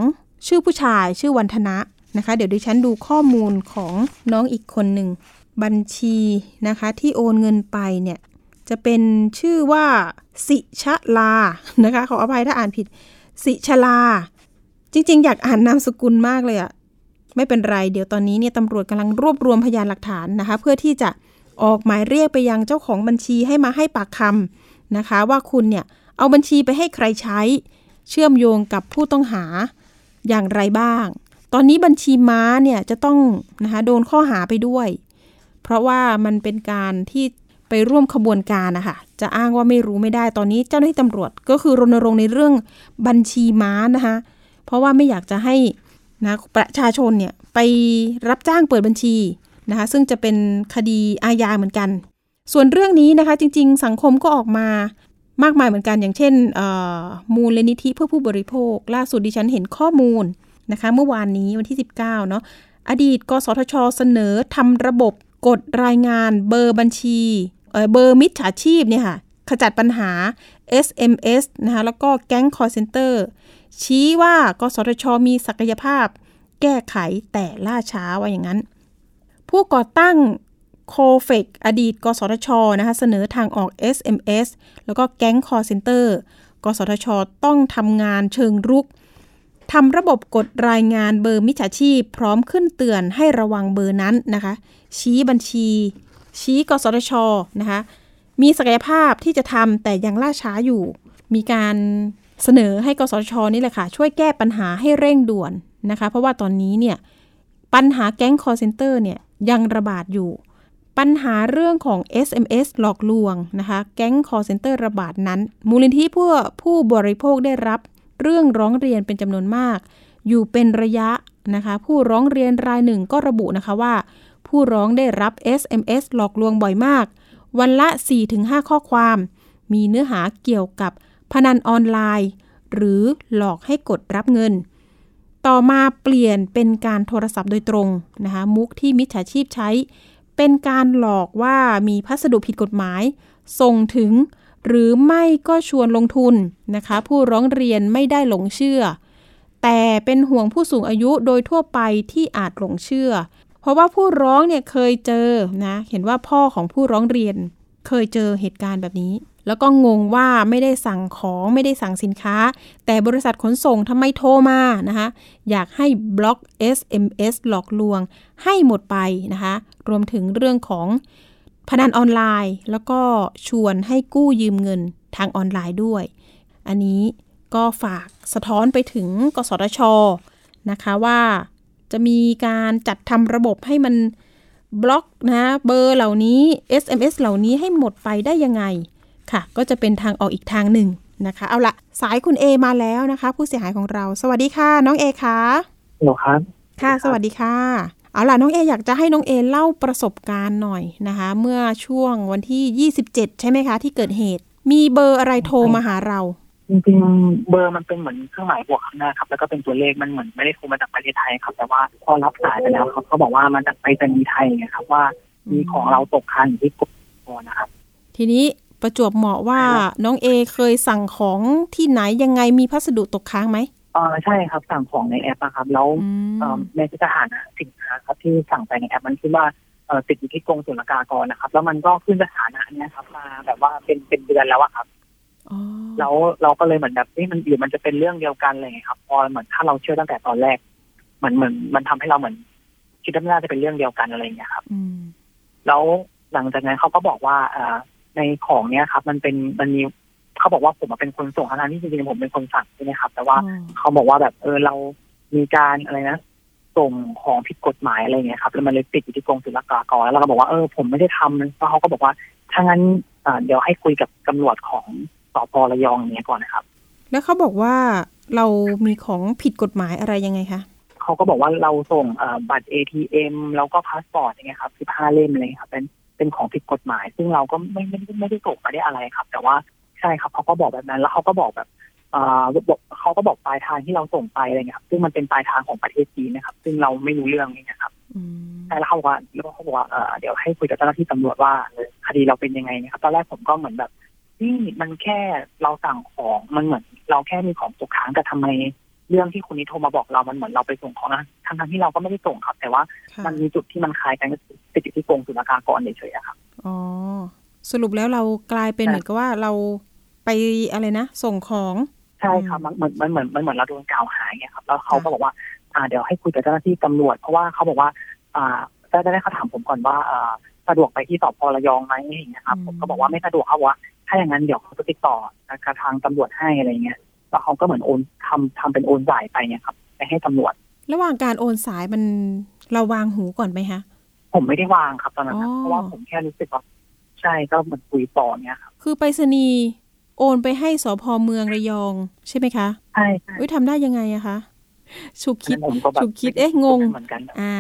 ชื่อผู้ชายชื่อวันธนะนะคะ เดี๋ยวดิฉันดูข้อมูลของน้องอีกคนหนึ่งบัญชีนะคะที่โอนเงินไปเนี่ยจะเป็นชื่อว่าสิชลานะคะขออภัยถ้าอ่านผิด สิชลา จริง ๆ อยากอ่านนามสกุลมากเลยอะไม่เป็นไร เดี๋ยวตอนนี้เนี่ยตำรวจกำลังรวบรวมพยานหลักฐานนะคะ เพื่อที่จะออกหมายเรียกไปยังเจ้าของบัญชีให้มาให้ปากคำนะคะ ว่าคุณเนี่ยเอาบัญชีไปให้ใครใช้ เชื่อมโยงกับผู้ต้องหาอย่างไรบ้าง ตอนนี้บัญชีม้าเนี่ยจะต้องนะคะโดนข้อหาไปด้วย เพราะว่ามันเป็นการที่ไปร่วมขบวนการนะคะจะอ้างว่าไม่รู้ไม่ได้ตอนนี้เจ้าหน้าที่ตำรวจก็คือรณรงค์ในเรื่องบัญชีม้านะคะเพราะว่าไม่อยากจะให้นะประชาชนเนี่ยไปรับจ้างเปิดบัญชีนะคะซึ่งจะเป็นคดีอาญาเหมือนกัน ส่วนเรื่องนี้นะคะจริง ๆ สังคมก็ออกมา มากมายเหมือนกันอย่างเช่นมูลนิธิเพื่อผู้บริโภค ล่าสุดดิฉันเห็นข้อมูลนะคะเมื่อวานนี้วันที่ 19เนาะอดีต กสทช เสนอทำระบบกดรายงานเบอร์บัญชีเบอร์มิจฉาชีพเนี่ยค่ะขจัดปัญหา SMS นะคะแล้วก็แก๊งคอลเซ็นเตอร์ชี้ว่ากสทช มีศักยภาพ แก้ไขแต่ล่าช้าว่าอย่างนั้น ผู้ก่อตั้ง Cofact อดีต กสทชนะคะเสนอทางออก SMS แล้วก็แก๊งคอลเซ็นเตอร์ กสทช ต้องทำงานเชิงรุกทำระบบกดรายงานเบอร์มิจฉาชีพ พร้อมขึ้นเตือนให้ระวังเบอร์นั้นนะคะ ชี้บัญชี ชี้กสทชนะคะมีศักยภาพที่จะทำแต่ยังล่าช้าอยู่ มีการเสนอให้กสทชนี่แหละค่ะ ช่วยแก้ปัญหาให้เร่งด่วนนะคะ เพราะว่าตอนนี้เนี่ยปัญหาแก๊งคอลเซ็นเตอร์เนี่ยยังระบาดอยู่ ปัญหาเรื่องของ SMS หลอกลวงนะคะแก๊ง call center ระบาดนั้น มูลนิธิเพื่อผู้บริโภคได้รับเรื่องร้องเรียนเป็นจำนวนมาก อยู่เป็นระยะนะคะ ผู้ร้องเรียนรายหนึ่งก็ระบุนะคะว่า ผู้ร้องได้รับ SMS หลอกลวงบ่อยมาก วันละ 4-5 ข้อความ มีเนื้อหาเกี่ยวกับพนันออนไลน์ หรือหลอกให้กดรับเงิน ต่อมาเปลี่ยนเป็นการโทรศัพท์โดยตรงนะคะมุกที่มิจฉาชีพใช้ เป็นการหลอกว่ามีพัสดุผิดกฎหมาย ส่งถึง หรือไม่ก็ชวนลงทุนนะคะ ผู้ร้องเรียนไม่ได้หลงเชื่อ แต่เป็นห่วงผู้สูงอายุโดยทั่วไปที่อาจหลงเชื่อ เพราะว่าผู้ร้องเนี่ยเคยเจอนะ เห็นว่าพ่อของผู้ร้องเรียนเคยเจอเหตุการณ์แบบนี้ แล้วก็งงว่าไม่ได้สั่งของไม่ได้สั่งสินค้า แต่บริษัทขนส่งทำไมโทรมานะคะอยากให้บล็อก SMS หลอกลวงให้หมดไปนะคะรวมถึงเรื่องของพนันออนไลน์ แล้วก็ชวนให้กู้ยืมเงินทางออนไลน์ด้วย อันนี้ก็ฝากสะท้อนไปถึงกสทชนะคะว่าจะมีการจัดทำระบบให้มันบล็อกนะเบอร์เหล่านี้ SMS เหล่านี้ให้หมดไปได้ยังไง ค่ะ ก็จะเป็นทางออกอีกทางหนึ่งนะคะ เอาละสายคุณเอมาแล้วนะคะ ผู้เสียหายของเรา สวัสดีค่ะ น้องเอคะหรอครับค่ะ สวัสดีค่ะ เอาล่ะ น้องเออยากจะให้น้องเอเล่าประสบการณ์หน่อยนะคะ เมื่อช่วงวันที่ 27 ใช่ไหมคะ ที่เกิดเหตุ มีเบอร์อะไรโทรมาหาเรา จริงๆเบอร์มันเป็นเหมือนเครื่องหมายบวกข้างหน้าครับ แล้วก็เป็นตัวเลขมันเหมือนไม่ได้โทรมาจากประเทศไทยครับ แต่ว่าพอรับสายไปแล้วเขาเขาบอกว่ามาจากไปรษณีย์ไทยไงครับว่ามีของเราตกค้างอยู่ที่กดนะครับ ทีนี้ ประจวบเหมาะว่าน้องเอเคยสั่งของที่ไหนยังไงมีพัสดุตกค้างไหมอ่าใช่ครับสั่งของในแอปอะครับแล้วอืมเอ่อในสถานะสินค้าครับที่สั่งไปในแอปมันขึ้นว่าเอ่อติดอยู่ที่กรมศุลกากรนะครับ แล้วมันก็ขึ้นสถานะเนี้ยครับมาแบบว่าเป็นเป็นเดือนแล้วอะครับอ๋อแล้วเราก็เลยเหมือนแบบนี่มันหรือมันจะเป็นเรื่องเดียวกันเลยครับ พอเหมือนถ้าเราเชื่อตั้งแต่ตอนแรกเหมือนเหมือนมันทำให้เราเหมือน คิดว่าน่าจะเป็นเรื่องเดียวกันอะไรอย่างเงี้ยครับอืมแล้วหลังจากนั้นเขาก็บอกว่าเอ่อ ในของเนี้ยครับ มันเป็นมันมีเขาบอกว่าผมอะเป็นคนส่งทั้งนั้นที่จริงๆผมเป็นคนสั่งใช่ไหมครับ แต่ว่าอ๋อเขาบอกว่าแบบเออเรามีการอะไรนะส่งของผิดกฎหมายอะไรเงี้ยครับแล้วมันเลยติดอยู่ที่กรมศุลกากรแล้วเราก็บอกว่าเออผมไม่ได้ทำแล้วเขาก็บอกว่าถ้างั้นอ่าเดี๋ยวให้คุยกับตำรวจของสพระยองอย่างเงี้ยก่อนนะครับ แล้วเขาบอกว่าเรามีของผิดกฎหมายอะไรยังไงคะเขาก็บอกว่าเราส่งเอ่อบัตร ATM แล้วก็พาสปอร์ตอย่างเงี้ยครับสิบห้าเล่มอะไรเลยครับเป็น เป็นของผิดกฎหมาย ซึ่งเราก็ไม่ไม่ไม่ได้ส่งไม่ได้อะไรครับ แต่ว่าใช่ครับเขาก็บอกแบบนั้น แล้วเขาก็บอกแบบเอ่อบอกเขาก็บอกปลายทางที่เราส่งไปอะไรเงี้ยครับซึ่งมันเป็นปลายทางของประเทศจีนนะครับ ซึ่งเราไม่รู้เรื่องนี่นะครับอืมใช่แล้วเขาบอกว่าแล้วเขาบอกว่าเอ่อเดี๋ยวให้คุยกับเจ้าหน้าที่ตำรวจว่าเออคดีเราเป็นยังไงนะครับตอนแรกผมก็เหมือนแบบนี่มันแค่เราสั่งของมันเหมือน เราแค่มีของตกค้างแต่ทำไม เรื่องที่คนนี้โทรมาบอกเรา มันเหมือนเราไปส่งของนะทั้งๆที่เราก็ไม่ได้ส่งครับ แต่ว่าค่ะมันมีจุดที่มันคล้ายกันก็คือติดอยู่ที่กรมศุลกากรเฉยๆอะครับอ๋อสรุปแล้วเรากลายเป็นใช่เหมือนกับว่าเราไปอะไรนะ ส่งของ ใช่ครับมันมันมันเหมือนมันเหมือนเราโดนกล่าวหาไงครับ แล้วเขาก็บอกว่า อ่า เดี๋ยวให้คุยกับเจ้าหน้าที่ตำรวจ เพราะว่าเขาบอกว่า อ่าได้ได้เขาถามผมก่อนว่าอ่าสะดวกไปที่สพระยองไหมอย่างเงี้ยครับอืมผมก็บอกว่าไม่สะดวกเขาบอกว่าถ้าอย่างนั้นเดี๋ยวเขาจะติดต่อกับทางตำรวจให้อะไรเงี้ย แล้วเขาก็เหมือนโอนทำทำเป็นโอนจ่ายไปเนี่ยครับไปให้ตำรวจ ระหว่างการโอนสายมันเราวางหูก่อนไหมคะผมไม่ได้วางครับตอนนั้นนะอ๋อเพราะว่าผมแค่รู้สึกว่าใช่ก็เหมือนคุยต่อเนี่ยครับคือไปรษณีย์โอนไปให้สพเมืองระยอง ใช่ไหมคะใช่ใช่อุ้ยทำได้ยังไงอะคะฉุกคิดอันนั้นผมก็แบบฉุกคิดเอ๊ะงงเหมือนกันอ่า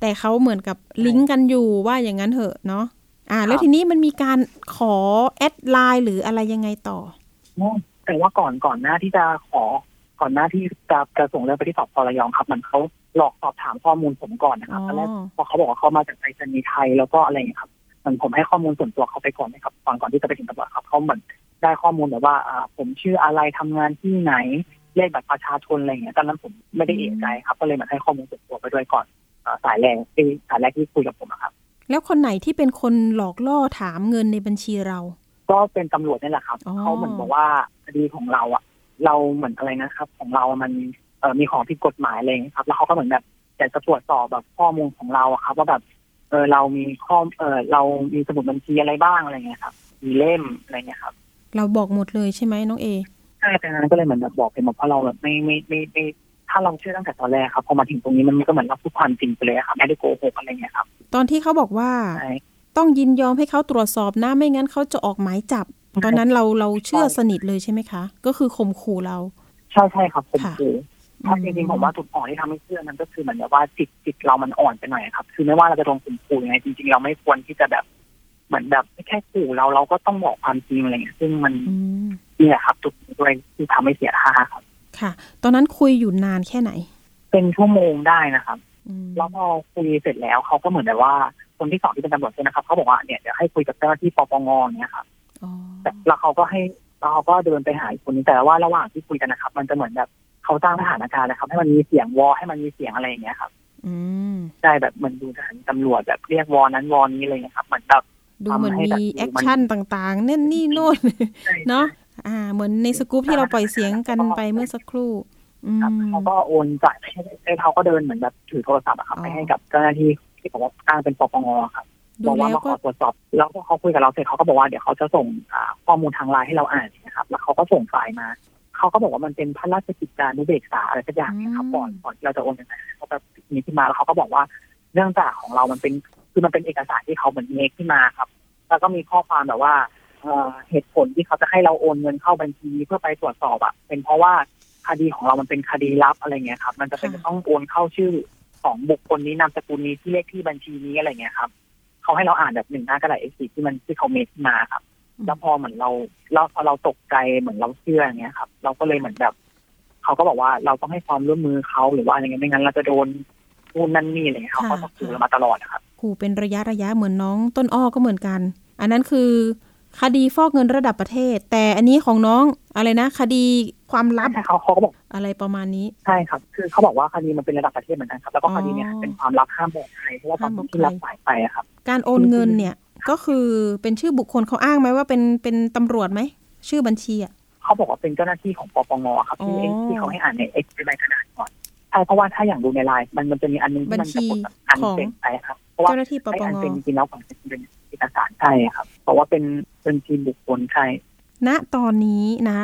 แต่เขาเหมือนกับลิงก์กันอยู่ว่าอย่างนั้นเหอะเนาะอ่า แล้วครับทีนี้มันมีการขอแอดไลน์หรืออะไรยังไงต่อ แต่ว่าก่อนก่อนหน้าที่จะขอก่อนหน้าที่จะจะส่งเรื่องไปที่สพระยองครับ มันเขาหลอกสอบถามข้อมูลผมก่อนนะครับอ๋อตอนแรกพอเขาบอกว่าเขามาจากไปรษณีย์ไทยแล้วก็อะไรอย่างเงี้ยครับเหมือนผมให้ข้อมูลส่วนตัวเขาไปก่อนนะครับก่อนก่อนที่จะไปถึงตำรวจครับเขาเหมือนได้ข้อมูลแบบว่าอ่าผมชื่ออะไรทำงานที่ไหนเลขบัตรประชาชนอะไรอย่างเงี้ยตอนนั้นผมไม่ได้เอะใจครับก็เลยเหมือนให้ข้อมูลส่วนตัวไปด้วยก่อนอ่าสายแรกที่สายแรกที่คุยกับผมอะครับ แล้วคนไหนที่เป็นคนหลอกล่อถามเงินในบัญชีเรา ก็เป็นตำรวจนี่แหละครับอ๋อเขาเหมือนบอกว่าคดีของเราอะเราเหมือนอะไรนะครับ ของเรามันเอ่อมีของผิดกฎหมายอะไรอย่างเงี้ยครับ แล้วเขาก็เหมือนแบบอยากจะตรวจสอบแบบข้อมูลของเราอะครับว่าแบบเออเรามีข้อเออเรามีสมุดบัญชีอะไรบ้างอะไรเงี้ยครับ มีเล่มอะไรเงี้ยครับ เราบอกหมดเลยใช่ไหมน้องเอใช่แต่นั้นก็เลยเหมือนแบบบอกไปหมดเพราะเราแบบไม่ไม่ไม่ไม่ถ้าเราเชื่อตั้งแต่ตอนแรกครับพอมาถึงตรงนี้มันก็เหมือนเราพูดความจริงไปเลยอะครับไม่ได้โกหกอะไรเงี้ยครับ ตอนที่เขาบอกว่าใช่ ต้องยินยอมให้เขาตรวจสอบนะไม่งั้นเขาจะออกหมายจับ ตอนนั้นเราเราเชื่อสนิทเลยใช่ไหมคะ ก็คือข่มขู่เรา ใช่ใช่ครับผมค่ะคือถ้าจริงๆผมว่าจุดอ่อนที่ทำให้เชื่อมันก็คือเหมือนแบบว่าจิตจิตเรามันอ่อนไปหน่อยครับ คือไม่ว่าเราจะโดนข่มขู่ยังไงจริงๆเราไม่ควรที่จะแบบเหมือนแบบไม่แค่ขู่เราเราก็ต้องบอกความจริงอะไรเงี้ยซึ่งมันอืมนี่แหละครับจุดด้วยที่ทำให้เสียท่าครับ ค่ะ ตอนนั้นคุยอยู่นานแค่ไหน เป็นชั่วโมงได้นะครับอืมแล้วพอคุยเสร็จแล้วเขาก็เหมือนแบบว่า คนที่สองที่เป็นตำรวจใช่ไหมครับเขาบอกว่าเนี่ยเดี๋ยวให้คุยกับเจ้าหน้าที่ปปงเนี่ยครับอ๋อแต่แล้วเขาก็ให้แล้วเขาก็เดินไปหาอีกคนนึงแต่ว่าระหว่างที่คุยกันนะครับ มันจะเหมือนแบบเขาสร้างสถานการณ์นะครับ ให้มันมีเสียงวอให้มันมีเสียงอะไรอย่างเงี้ยครับ อืมใช่แบบเหมือนดูสถานีตำรวจแบบเรียกวอนั้นวอนี้อะไรเงี้ยครับเหมือนแบบดูเหมือนทำให้แบบมีดูแอคมันชั่นต่างๆนั่นนี่โน่นใช่เนาะอ่า เหมือนในสกู๊ปที่เราปล่อยเสียงกันไปเมื่อสักครู่อืมครับเขาก็โอนจ่ายไปให้ให้เขาก็เดินเหมือนแบบถือโทรศัพท์อะครับอ๋อไปให้กับเจ้าหน้าที่ ที่บอกว่าอ้างเป็นปปงครับดูบอกว่าแล้วมาขก็อตรวจสอบ แล้วก็เขาคุยกับเราเสร็จเขาก็บอกว่าเดี๋ยวเขาจะส่งอ่าข้อมูลทางไลน์ให้เราอ่านนะครับ แล้วเขาก็ส่งไฟล์มา เขาก็บอกว่ามันเป็นพระราชกิจจานุเบกษาอะไรสักอย่างเนี่ยครับก่อนก่อนที่เราจะโอนเงินไปเขาแบบมีขึ้นมาแล้วเขาก็บอกว่าเนื่องจากของเรามันเป็นคือมันเป็นเอกสารที่เขาเหมือนเมคขึ้นมาครับ แล้วก็มีข้อความแบบว่าเอ่อเหตุผลที่เขาจะให้เราโอนเงินเข้าบัญชีเพื่อไปตรวจสอบอะเป็นเพราะว่าคดีของเรามันเป็นคดีลับอะไรเงี้ยครับ มันจะเป็นค่ะจะต้องโอนเข้าชื่อ ของบุคคลนี้นามสกุลนี้ที่เลขที่บัญชีนี้อะไรเงี้ยครับเขาให้เราอ่านแบบหนึ่งหน้ากระดาษ A4 ที่มันที่เขาเมคขึ้นมาครับแล้วพอเหมือนเราเราพอเราตกใจเหมือนเราเชื่ออย่างเงี้ยครับ เราก็เลยเหมือนแบบเขาก็บอกว่าเราต้องให้ความร่วมมือเขาหรือว่าอะไรเงี้ยไม่งั้นเราจะโดนพูดนั่นนี่อะไรเงี้ยเขาก็ต้องขู่เรามาตลอดนะครับขู่เป็นระยะระยะเหมือนน้องต้นอ้อก็เหมือนกัน อันนั้นคือ คดีฟอกเงินระดับประเทศ แต่อันนี้ของน้องอะไรนะ คดีความลับใช่เขาเขาก็บอกอะไรประมาณนี้ใช่ครับ คือเขาบอกว่าคดีมันเป็นระดับประเทศเหมือนกันครับ แล้วก็คดีเนี้ยอ๋อเป็นความลับห้ามบอกใครเพราะว่าตอนห้ามบอกที่รับใครสายไปอะครับ การโอนเงินเนี่ยก็คือเป็นชื่อบุคคลเขาอ้างไหมว่าเป็นเป็นตำรวจไหมชื่อบัญชีอะเขาบอกว่าเป็นเจ้าหน้าที่ของปปงครับที่อ๋อที่เขาให้อ่านในเอ็กซ์ใบขนาดก่อนใช่เพราะว่าถ้าอย่างดูในไลน์มันมันจะมีอันนึงที่มันจะกดแบบอันของเป็นไปครับเพราะว่าเจ้าหน้าที่ปไอ้ปอันงเป็นจริงๆแล้วของเป็นเอกสารใช่ครับเพราะว่าเป็นเป็นทีมบุคคลใช่ณตอนนี้นะ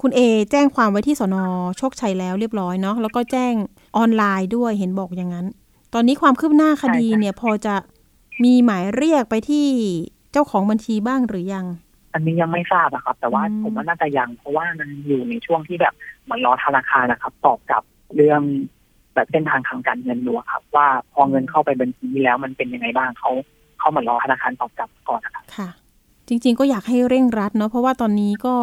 คุณเอแจ้งความไว้ที่สนโชคชัยแล้วเรียบร้อยเนาะแล้วก็แจ้งออนไลน์ด้วยเห็นบอกอย่างนั้น ตอนนี้ความคืบหน้าคดีเนี่ยพอจะมีหมายเรียกไปที่เจ้าของบัญชีบ้างหรือยัง อันนี้ยังไม่ทราบอะครับ แต่ว่าอืมผมว่าน่าจะยังเพราะว่ามันอยู่ในช่วงที่แบบเหมือนรอธนาคารนะครับ ตอบกลับ เรื่องแบบเส้นทางทางการเงินดูอะครับ ว่าพอเงินเข้าไปบัญชีแล้วมันเป็นยังไงบ้างเขาเขาเหมือนรอธนาคารตอบกลับก่อนนะครับค่ะ จริง ๆ ก็อยากให้เร่งรัดเนาะเพราะว่าตอนนี้ก็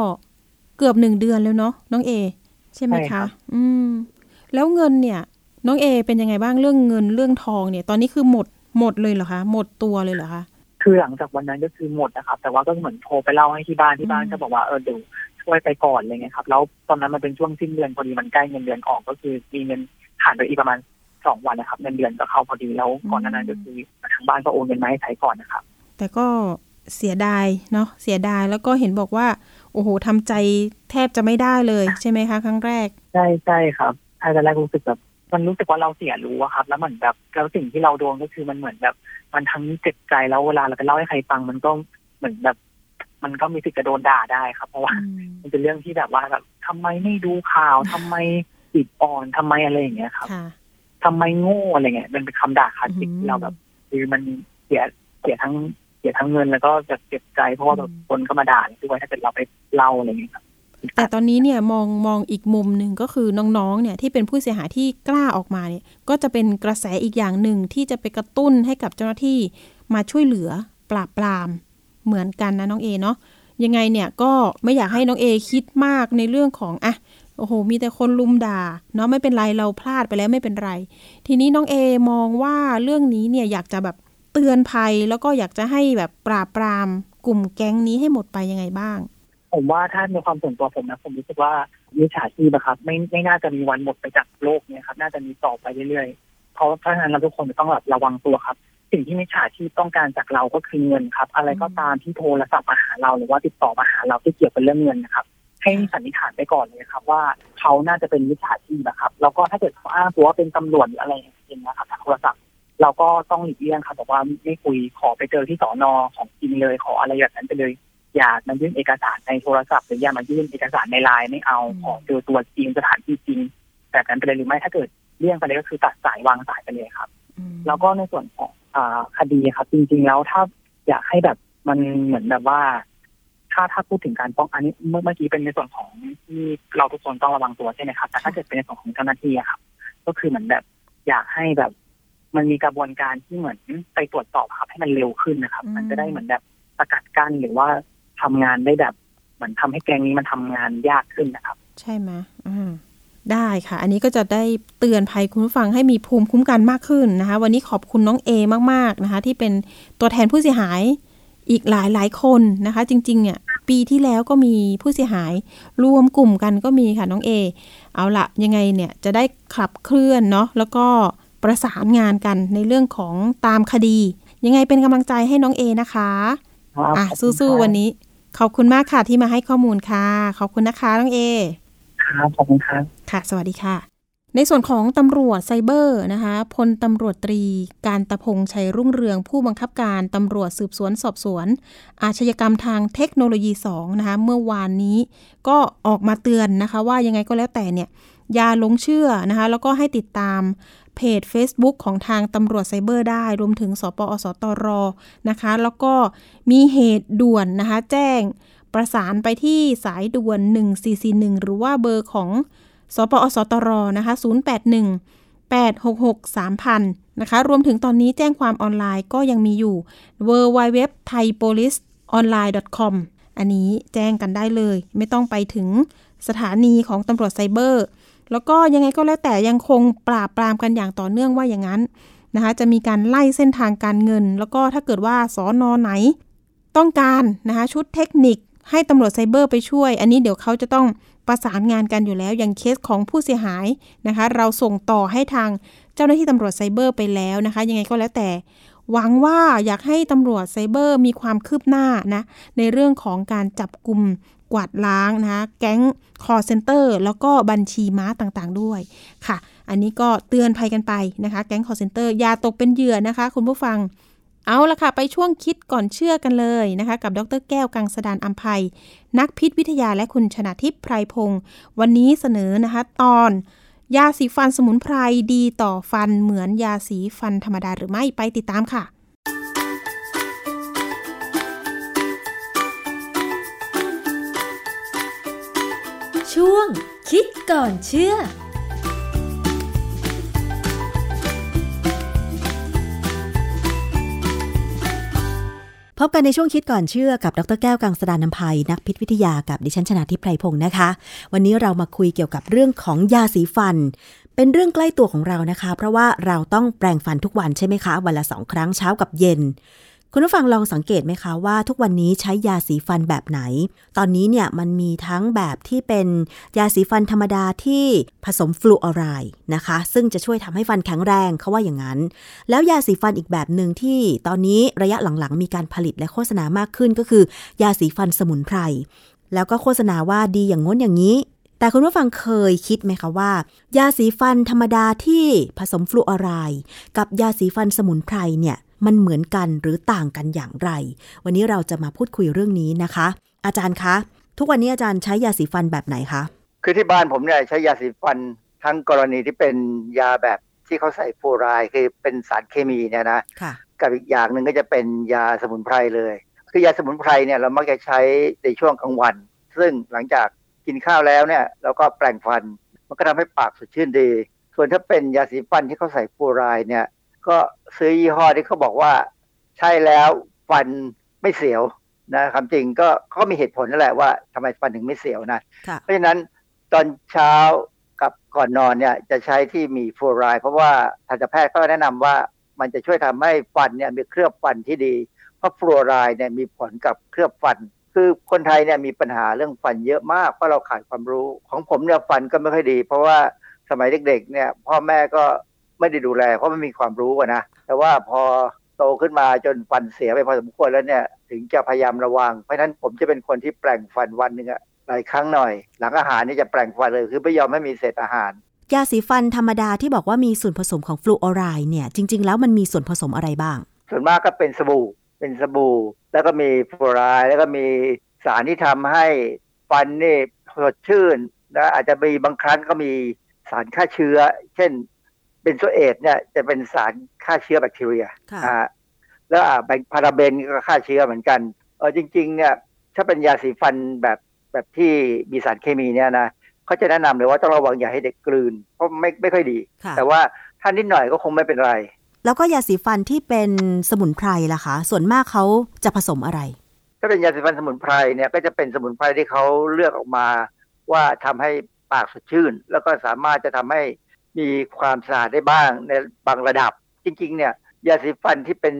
เกือบหนึ่งเดือนแล้วเนาะน้องเอ ใช่ไหมใช่ครัคะบอืม แล้วเงินเนี่ย น้องเอ เป็นยังไงบ้างเรื่องเงินเรื่องทองเนี่ย ตอนนี้คือหมดหมดเลยเหรอคะ หมดตัวเลยเหรอคะคือหลังจากวันนั้นก็คือหมดนะครับ แต่ว่าก็เหมือนโทรไปเล่าให้ที่บ้านที่บ้านอืมก็บอกว่าเออเดี๋ยว ช่วยไปก่อนอะไรเงี้ยครับ แล้วตอนนั้นมันเป็นช่วงสิ้นเดือนพอดีมันใกล้เงินเดือนออกก็คือมีเงินผ่านไปอีกประมาณสองวันนะครับเงินเดือนก็เข้าพอดีแล้วก่อนหนานั้นก็คือทางบ้านก็โอนเงินมาให้ใช้ก่อนนะครับ แต่ก็เสียดายเนาะเสียดายแล้วก็เห็นบอกว่าโอ้โหทำใจแทบจะไม่ได้เลยใช่ไหมคะครั้งแรกใช่ใช่ครับใช่ตอนแรกรู้สึกแบบมันรู้สึกว่าเราเสียรู้อะครับ แล้วเหมือนแบบแล้วสิ่งที่เราโดนก็คือมันเหมือนแบบ มันทั้งเจ็บใจแล้วเวลาเราไปเล่าให้ใครฟังมันก็เหมือนแบบ มันก็มีสิทธิ์จะโดนด่าได้ครับ เพราะว่า มันเป็นเรื่องที่แบบว่าแบบทำไมไม่ดูข่าวทำไมจิตอ่อนทำไมอะไรอย่างเงี้ยครับค่ะทำไมโง่อะไรเงี้ยมันเป็นคำด่าคลาสสิกอืมที่เราแบบ คือมันเสียเสียทั้งเสียทั้งเงินแล้วก็จะเจ็บใจเพราะว่าแบบอืมคนก็มาด่าด้วยถ้าเกิดเราไปเล่าอะไรเงี้ยครับแต่ตอนนี้เนี่ยมองมองอีกมุมหนึ่งก็คือน้องๆ เนี่ยที่เป็นผู้เสียหายที่กล้าออกมาเนี่ย ก็จะเป็นกระแสอีกอย่างหนึ่งที่จะไปกระตุ้นให้กับเจ้าหน้าที่มาช่วยเหลือปราบปราม เหมือนกันนะน้องเอเนาะยังไงเนี่ยก็ไม่อยากให้น้องเอคิดมากในเรื่องของอะโอ้โห มีแต่คนลุมด่า เนาะไม่เป็นไรเราพลาดไปแล้วไม่เป็นไร ทีนี้น้องเอมองว่าเรื่องนี้เนี่ยอยากจะแบบเตือนภัยแล้วก็อยากจะให้แบบปราบปรามกลุ่มแก๊งนี้ให้หมดไปยังไงบ้าง ผมว่าถ้าในความส่วนตัวผมนะผมรู้สึกว่ามิจฉาชีพอะครับ ไม่ไม่น่าจะมีวันหมดไปจากโลกเนี่ยครับ น่าจะมีต่อไปเรื่อยๆเพราะเพราะฉะนั้นเราทุกคนต้องแบบระวังตัวครับ สิ่งที่มิจฉาชีพต้องการจากเราก็คือเงินครับ อะไรก็ตามที่โทรศัพท์มาหาเราหรือว่าติดต่อมาหาเราที่เกี่ยวกับเรื่องเงินนะครับ ให้สันนิษฐานไปก่อนเลยครับ ว่าเขาน่าจะเป็นมิจฉาชีพนะครับ แล้วก็ถ้าเกิดเขาอ้างตัวว่าเป็นตำรวจหรืออะไรอย่างเงี้ยนะครับทางโทรศัพท์เราก็ต้องหลีกเลี่ยงครับบอกว่าไม่คุยขอไปเจอที่สอนอของจริงเลยขออะไรแบบนั้นไปเลย อย่ามายื่นเอกสารในโทรศัพท์หรืออย่ามายื่นเอกสารในไลน์ไม่เอาอืมขอเจอตัวจริงสถานที่จริงแบบนั้นไปเลยหรือไม่ถ้าเกิดเลี่ยงไปเลยก็คือตัดสายวางสายไปเลยครับอืมแล้วก็ในส่วนของอ่า คดีครับจริง ๆ แล้วถ้าอยากให้แบบมันเหมือนแบบว่า ถ้าถ้าพูดถึงการป้องอันนี้เมื่อเมื่อกี้เป็นในส่วนของที่เราทุกคนต้องระวังตัวใช่ไหมครับแต่ถ้าเกิดเป็นในส่วนของเจ้าหน้าที่ครับ ก็คือเหมือนแบบ อยากให้แบบ มันมีกระบวนการที่เหมือนไปตรวจสอบครับให้มันเร็วขึ้นนะครับ มันจะได้เหมือนแบบสกัดกั้นหรือว่าทำงานได้แบบเหมือนทำให้แกงนี้มันทำงานยากขึ้นนะครับ ใช่ไหมอืม ได้ค่ะ อันนี้ก็จะได้เตือนภัยคุณผู้ฟังให้มีภูมิคุ้มกันมากขึ้นนะคะ วันนี้ขอบคุณน้องเอมากๆนะคะ ที่เป็นตัวแทนผู้เสียหายอีกหลายหลายคนนะคะ จริงๆเนี่ยปีที่แล้วก็มีผู้เสียหายรวมกลุ่มกันก็มีค่ะน้องเอเอาละยังไงเนี่ยจะได้ขับเคลื่อนเนาะแล้วก็ประสานงานกันในเรื่องของตามคดี ยังไงเป็นกำลังใจให้น้องเอนะคะอะสู้ๆวันนี้ ขอบคุณมากค่ะที่มาให้ข้อมูลค่ะ ขอบคุณนะคะน้องเอ ครับขอบคุณครับค่ะ สวัสดีค่ะ ในส่วนของตำรวจไซเบอร์นะคะพลตำรวจตรีการตะพงชัยรุ่งเรือง ผู้บังคับการตำรวจสืบสวนสอบสวน อาชญากรรมทางเทคโนโลยี2นะคะเมื่อวานนี้ก็ออกมาเตือนนะคะว่ายังไงก็แล้วแต่เนี่ยอย่าหลงเชื่อนะคะแล้วก็ให้ติดตามเพจ Facebook ของทางตำรวจไซเบอร์ได้ รวมถึงสปอสตรนะคะ แล้วก็มีเหตุด่วนนะคะ แจ้ง ประสานไปที่สายด่วน 1441 หรือว่าเบอร์ของสปอสตรนะคะ 081 866 3000 นะคะ รวมถึงตอนนี้แจ้งความออนไลน์ก็ยังมีอยู่ w w w t h a i p o l i c e o n l i n e com อันนี้แจ้งกันได้เลย ไม่ต้องไปถึงสถานีของตำรวจไซเบอร์ แล้วก็ยังไงก็แล้วแต่ยังคงปราบปรามกันอย่างต่อเนื่องว่าอย่างนั้นนะคะจะมีการไล่เส้นทางการเงิน แล้วก็ถ้าเกิดว่าสอนอไหน ต้องการนะคะชุดเทคนิค ให้ตำรวจไซเบอร์ไปช่วย อันนี้เดี๋ยวเขาจะต้องประสานงานกันอยู่แล้ว อย่างเคสของผู้เสียหายนะคะ เราส่งต่อให้ทางเจ้าหน้าที่ตำรวจไซเบอร์ไปแล้วนะคะ ยังไงก็แล้วแต่ หวังว่าอยากให้ตำรวจไซเบอร์มีความคืบหน้านะ ในเรื่องของการจับกลุ่มกวาดล้างนะคะแก๊งคอลเซ็นเตอร์แล้วก็บัญชีม้าต่างๆด้วยค่ะ อันนี้ก็เตือนภัยกันไปนะคะ แก๊งคอลเซ็นเตอร์อย่าตกเป็นเหยื่อนะคะ คุณผู้ฟัง เอาละค่ะ ไปช่วงคิดก่อนเชื่อกันเลยนะคะ กับดรแก้วกังสดานอัมภัย นักพิษวิทยาและคุณชนะทิพย์ไพรพงศ์วันนี้เสนอนะคะ ตอน ยาสีฟันสมุนไพรดีต่อฟันเหมือนยาสีฟันธรรมดาหรือไม่ไปติดตามค่ะ ช่วงคิดก่อนเชื่อ พบกันในช่วงคิดก่อนเชื่อกับดรแก้วกังสดานนภัย นักพิษวิทยากับดิฉันชนะทิพไพรพงศ์นะคะ วันนี้เรามาคุยเกี่ยวกับเรื่องของยาสีฟัน เป็นเรื่องใกล้ตัวของเรานะคะ เพราะว่าเราต้องแปรงฟันทุกวันใช่ไหมคะ วันละสองครั้งเช้ากับเย็น คุณผู้ฟังลองสังเกตไหมคะว่าทุกวันนี้ใช้ยาสีฟันแบบไหน ตอนนี้เนี่ยมันมีทั้งแบบที่เป็นยาสีฟันธรรมดาที่ผสมฟลูออไรด์นะคะ ซึ่งจะช่วยทำให้ฟันแข็งแรงเขาว่าอย่างนั้น แล้วยาสีฟันอีกแบบหนึ่งที่ตอนนี้ระยะหลังๆ มีการผลิตและโฆษณามากขึ้นก็คือ ยาสีฟันสมุนไพรแล้วก็โฆษณาว่าดีอย่างง้นอย่างนี้ แต่คุณผู้ฟังเคยคิดไหมคะว่า ยาสีฟันธรรมดาที่ผสมฟลูออไรด์กับยาสีฟันสมุนไพรเนี่ย มันเหมือนกันหรือต่างกันอย่างไร วันนี้เราจะมาพูดคุยเรื่องนี้นะคะ อาจารย์คะ ทุกวันนี้อาจารย์ใช้ยาสีฟันแบบไหนคะ คือที่บ้านผมเนี่ยใช้ยาสีฟันทั้งกรณีที่เป็นยาแบบที่เขาใส่ฟลูอไรด์คือเป็นสารเคมีเนี่ยนะค่ะกับอีกอย่างหนึ่งก็จะเป็นยาสมุนไพรเลย คือยาสมุนไพรเนี่ยเรามักจะใช้ในช่วงกลางวัน ซึ่งหลังจากกินข้าวแล้วเนี่ยเราก็แปรงฟัน มันก็ทำให้ปากสดชื่นดี ส่วนถ้าเป็นยาสีฟันที่เขาใส่ฟลูอไรด์เนี่ย ก็ซื้อยี่ห้อที่เขาบอกว่า ใช่แล้วฟันไม่เสียวนะคำจริงก็เขาก็มีเหตุผลนั่นแหละว่าทำไมฟันถึงไม่เสียวนะค่ะเพราะฉะนั้นตอนเช้ากับก่อนนอนเนี่ยจะใช้ที่มีฟลูอไรด์เพราะว่าทันตแพทย์ก็แนะนำว่ามันจะช่วยทำให้ฟันเนี่ยมีเคลือบฟันที่ดี เพราะฟลูอไรด์เนี่ยมีผลกับเคลือบฟัน คือคนไทยเนี่ยมีปัญหาเรื่องฟันเยอะมากเพราะเราขาดความรู้ของผมเนี่ยฟันก็ไม่ค่อยดี เพราะว่าสมัยเด็กๆเนี่ยพ่อแม่ก็ ไม่ได้ดูแล เพราะไม่มีความรู้อะนะแต่ว่าพอโตขึ้นมาจนฟันเสียไปพอสมควรแล้วเนี่ยถึงจะพยายามระวัง เพราะฉะนั้นผมจะเป็นคนที่แปลงฟันวันหนึ่งอะหลายครั้งหน่อย หลังอาหารนี่จะแปลงฟันเลยคือไม่ยอมให้มีเศษอาหารยาสีฟันธรรมดาที่บอกว่ามีส่วนผสมของฟลูออไรด์เนี่ยจริง ๆ แล้วมันมีส่วนผสมอะไรบ้าง ส่วนมากก็เป็นสบู่เป็นสบู่ แล้วก็มีฟลูอไรด์แล้วก็มีสารที่ทำให้ฟันนี่สดชื่นนะอาจจะมีบางครั้งก็มีสารฆ่าเชื้อ เช่น เป็นโซเอตเนี่ยจะเป็นสารฆ่าเชื้อแบคทีเรียค่ะอ่าแล้วอ่าแบงพาราเบนก็ฆ่าเชื้อเหมือนกันเออจริง ๆ เนี่ยถ้าเป็นยาสีฟันแบบแบบที่มีสารเคมีเนี่ยนะเขาจะแนะนำเลยว่าต้องระวังอย่าให้เด็กกลืน เพราะไม่ไม่ค่อยดีค่ะแต่ว่าถ้านิดหน่อยก็คงไม่เป็นไร แล้วก็ยาสีฟันที่เป็นสมุนไพรล่ะคะ ส่วนมากเขาจะผสมอะไร ถ้าเป็นยาสีฟันสมุนไพรเนี่ยก็จะเป็นสมุนไพรที่เขาเลือกออกมา ว่าทำให้ปากสดชื่น แล้วก็สามารถจะทำให้ มีความสะอาดได้บ้างในบางระดับ จริง ๆ เนี่ยยาสีฟันที่เป็น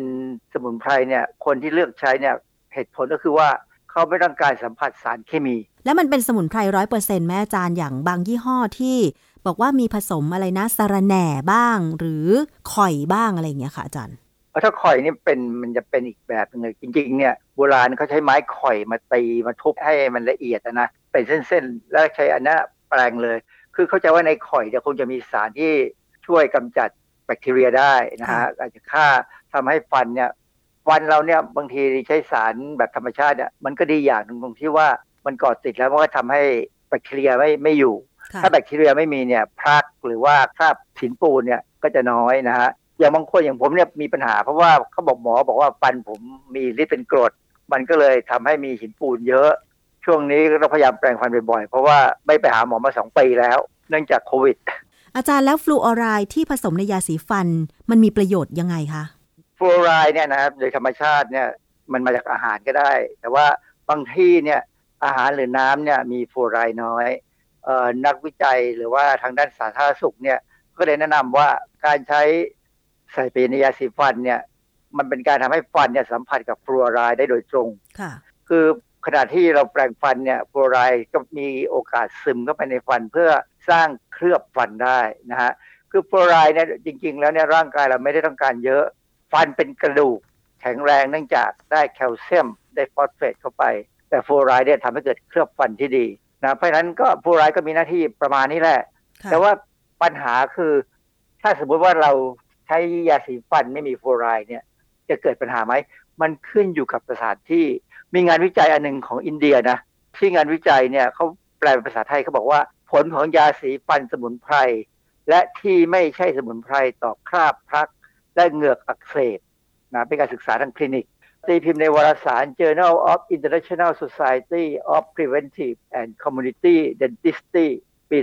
สมุนไพรเนี่ยคนที่เลือกใช้เนี่ยเหตุผลก็คือว่าเขาไม่ต้องการสัมผัสสารเคมี แล้วมันเป็นสมุนไพรร้อยเปอร์เซ็นต์แม่อาจารย์อย่างบางยี่ห้อที่บอกว่ามีผสมอะไรนะสาระแหน่บ้าง หรือข่อยบ้างอะไรอย่างเงี้ยค่ะอาจารย์เพราะถ้าข่อยนี่เป็นมันจะเป็นอีกแบบหนึงเลยจริงๆเนี่ยโบราณเขาใช้ไม้ข่อยมาตีมาทุบให้มันละเอียดอะนะเป็นเส้นๆ แล้วใช้อันนั้นแปลงเลย คือเข้าใจว่าในข่อยเนี่ยคงจะมีสารที่ช่วยกำจัดแบคทีเรียได้นะฮะอาจจะฆ่าทำให้ฟันเนี่ยฟันเราเนี่ยบางทีใช้สารแบบธรรมชาติเนี่ยมันก็ดีอย่างหนึ่งตรงที่ว่ามันก่อติดแล้วมันก็ทำให้แบคทีเรียไม่ไม่อยู่ค่ะถ้าแบคทีเรียไม่มีเนี่ยพลักหรือว่าคราบหินปูนเนี่ยก็จะน้อยนะฮะอย่างบางคนอย่างผมเนี่ยมีปัญหา เพราะว่าเขาบอกหมอบอกว่าฟันผมมีฤทธิ์เป็นกรด มันก็เลยทำให้มีหินปูนเยอะ ช่วงนี้ก็ต้องพยายามแปรงฟันบ่อยๆ เพราะว่าไม่ไปหาหมอมาสองปีแล้ว เนื่องจากโควิด อาจารย์แล้วฟลูออไรด์ที่ผสมในยาสีฟันมันมีประโยชน์ยังไงคะฟลูออไรด์เนี่ยนะครับโดยธรรมชาติเนี่ยมันมาจากอาหารก็ได้ แต่ว่าบางที่เนี่ยอาหารหรือน้ำเนี่ยมีฟลูออไรด์น้อยเอ่อนักวิจัยหรือว่าทางด้านสาธารณสุขเนี่ยก็เลยแนะนำว่าการใช้ใส่ไปในยาสีฟันเนี่ยมันเป็นการทำให้ฟันเนี่ยสัมผัสกับฟลูออไรด์ได้โดยตรงค่ะ คือ ขณะที่เราแปรงฟันเนี่ยฟลูอไรด์ก็มีโอกาสซึมเข้าไปในฟันเพื่อสร้างเคลือบฟันได้นะฮะคือฟลูอไรด์เนี่ยจริง ๆ แล้วเนี่ยร่างกายเราไม่ได้ต้องการเยอะ ฟันเป็นกระดูกแข็งแรงเนื่องจากได้แคลเซียมได้ฟอสเฟตเข้าไป แต่ฟลูอไรด์เนี่ยทำให้เกิดเคลือบฟันที่ดีนะเพราะฉะนั้นก็ฟลูอไรด์ก็มีหน้าที่ประมาณนี้แหละ แต่ว่าปัญหาคือ ถ้าสมมติว่าเราใช้ยาสีฟันไม่มีฟลูอไรด์เนี่ยจะเกิดปัญหาไหมมันขึ้นอยู่กับสถานที่ มีงานวิจัยอันหนึ่งของอินเดียนะที่งานวิจัยเนี่ยเขาแปลเป็นภาษาไทยเขาบอกว่า ผลของยาสีฟันสมุนไพรและที่ไม่ใช่สมุนไพรต่อคราบพลัก และเหงือกอักเสบนะเป็นการศึกษาทางคลินิกตีพิมพ์ในวารสาร Journal of International Society of Preventive and Community Dentistry ปี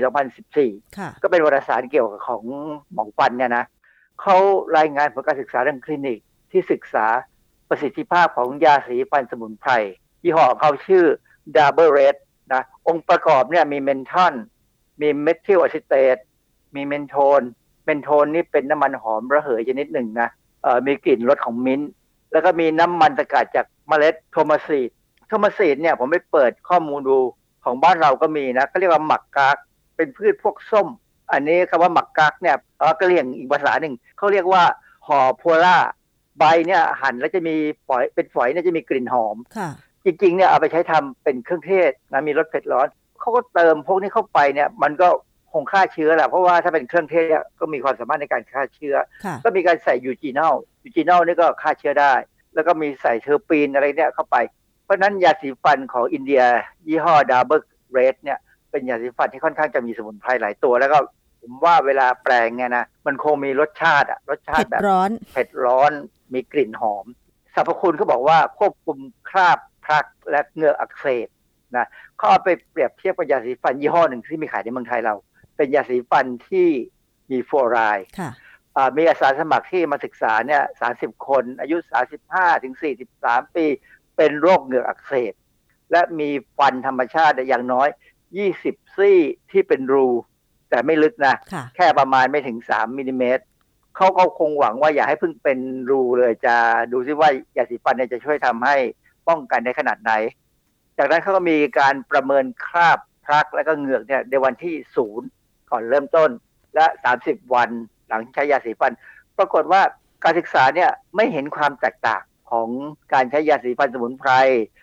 2014ค่ะก็เป็นวารสารเกี่ยวกับของหมอฟันเนี่ยนะเขารายงานผลการศึกษาทางคลินิกที่ศึกษา ประสิทธิภาพของยาสีฟันสมุนไพรยี่ห้อของเขาชื่อ Dabur Red นะองค์ประกอบเนี่ยมี menthol มี menthyl acetate มี menthone menthone นี่เป็นน้ำมันหอมระเหยชนิดหนึ่งนะเอ่อมีกลิ่นรสของมิ้นท์แล้วก็มีน้ำมันสกัดจากเมล็ด tomar seed tomar seed เนี่ยผมไปเปิดข้อมูลดูของบ้านเราก็มีนะเขาเรียกว่าหมักกากเป็นพืชพวกส้ม อันนี้คำว่าหมักกักเนี่ยเออก็เรียกอีกภาษาหนึ่งเขาเรียกว่าหอโพล่า ใบเนี่ยหั่นแล้วจะมีฝอยเป็นฝอยเนี่ยจะมีกลิ่นหอมค่ะจริงๆเนี่ยเอาไปใช้ทำเป็นเครื่องเทศนะมีรสเผ็ดร้อนเขาก็เติมพวกนี้เข้าไปเนี่ยมันก็คงฆ่าเชื้อแหละเพราะว่าถ้าเป็นเครื่องเทศเนี่ยก็มีความสามารถในการฆ่าเชื้อค่ะก็มีการใส่ eugenol eugenol นี่ก็ฆ่าเชื้อได้ แล้วก็มีใส่เทอร์ปีนอะไรเนี่ยเข้าไป เพราะฉะนั้นยาสีฟันของอินเดีย ยี่ห้อ Dabur Red เนี่ยเป็นยาสีฟันที่ค่อนข้างจะมีสมุนไพรหลายตัว แล้วก็ผมว่าเวลาแปรงเนี่ยนะมันคงมีรสชาติอะรสชาเผ็ติดแบบร้อนเผ็ดร้อน มีกลิ่นหอมสรรพคุณเขาบอกว่าควบคุมคราบ plaque และเหงือกอักเสบนะเขาเอาไปเปรียบเทียบกับยาสีฟันยี่ห้อหนึ่งที่มีขายในเมืองไทยเรา เป็นยาสีฟันที่มีฟลูออไรด์ค่ะอ่ามีอาสาสมัครที่มาศึกษาเนี่ย30คน อายุ35ถึง43ปี เป็นโรคเหงือกอักเสบ และมีฟันธรรมชาติอย่างน้อย20ซี่ที่เป็นรู แต่ไม่ลึกนะค่ะแค่ประมาณไม่ถึง3มิลลิเมตร เขาก็คงหวังว่าอย่าให้เพิ่งเป็นรูเลยจะดูซิว่ายาสีฟันเนี่ยจะช่วยทำให้ป้องกันได้ขนาดไหน จากนั้นเขาก็มีการประเมินคราบพลักและก็เหงือกเนี่ยในวันที่ศูนย์ก่อนเริ่มต้นและ 30 วันหลังใช้ยาสีฟัน ปรากฏว่าการศึกษาเนี่ยไม่เห็นความแตกต่างของการใช้ยาสีฟันสมุนไพร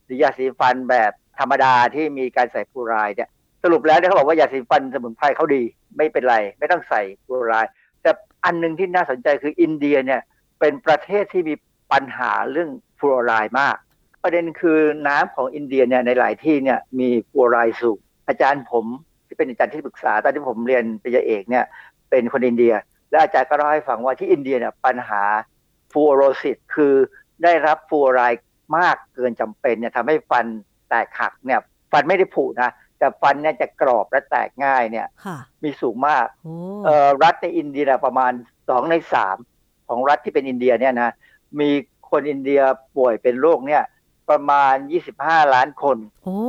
หรือยาสีฟันแบบธรรมดาที่มีการใส่ฟูรด์เนี่ยสรุปแล้วเนี่ยเขาบอกว่ายาสีฟันสมุนไพรเขาดี ไม่เป็นไร ไม่ต้องใส่ฟูรด์แต่ อันหนึ่งที่น่าสนใจคืออินเดียเนี่ยเป็นประเทศที่มีปัญหาเรื่องฟลูออไรด์มาก ประเด็นคือน้ำของอินเดียเนี่ยในหลายที่เนี่ยมีฟลูออไรด์สูงอาจารย์ผมที่เป็นอาจารย์ที่ปรึกษาตอนที่ผมเรียนปริญญาเอกเนี่ยเป็นคนอินเดีย และอาจารย์ก็เล่าให้ฟังว่าที่อินเดียเนี่ยปัญหาฟลูออโรซิสคือได้รับฟลูออไรด์มากเกินจำเป็นเนี่ยทำให้ฟันแตกหักเนี่ยฟันไม่ได้ผุนะ แต่ฟันเนี่ยจะกรอบและแตกง่ายเนี่ยค่ะมีสูงมากโอ้เอ่อรัฐในอินเดียประมาณสองในสามของรัฐที่เป็นอินเดียเนี่ยนะมีคนอินเดียป่วยเป็นโรคเนี่ยประมาณ 25 ล้านคน โอ้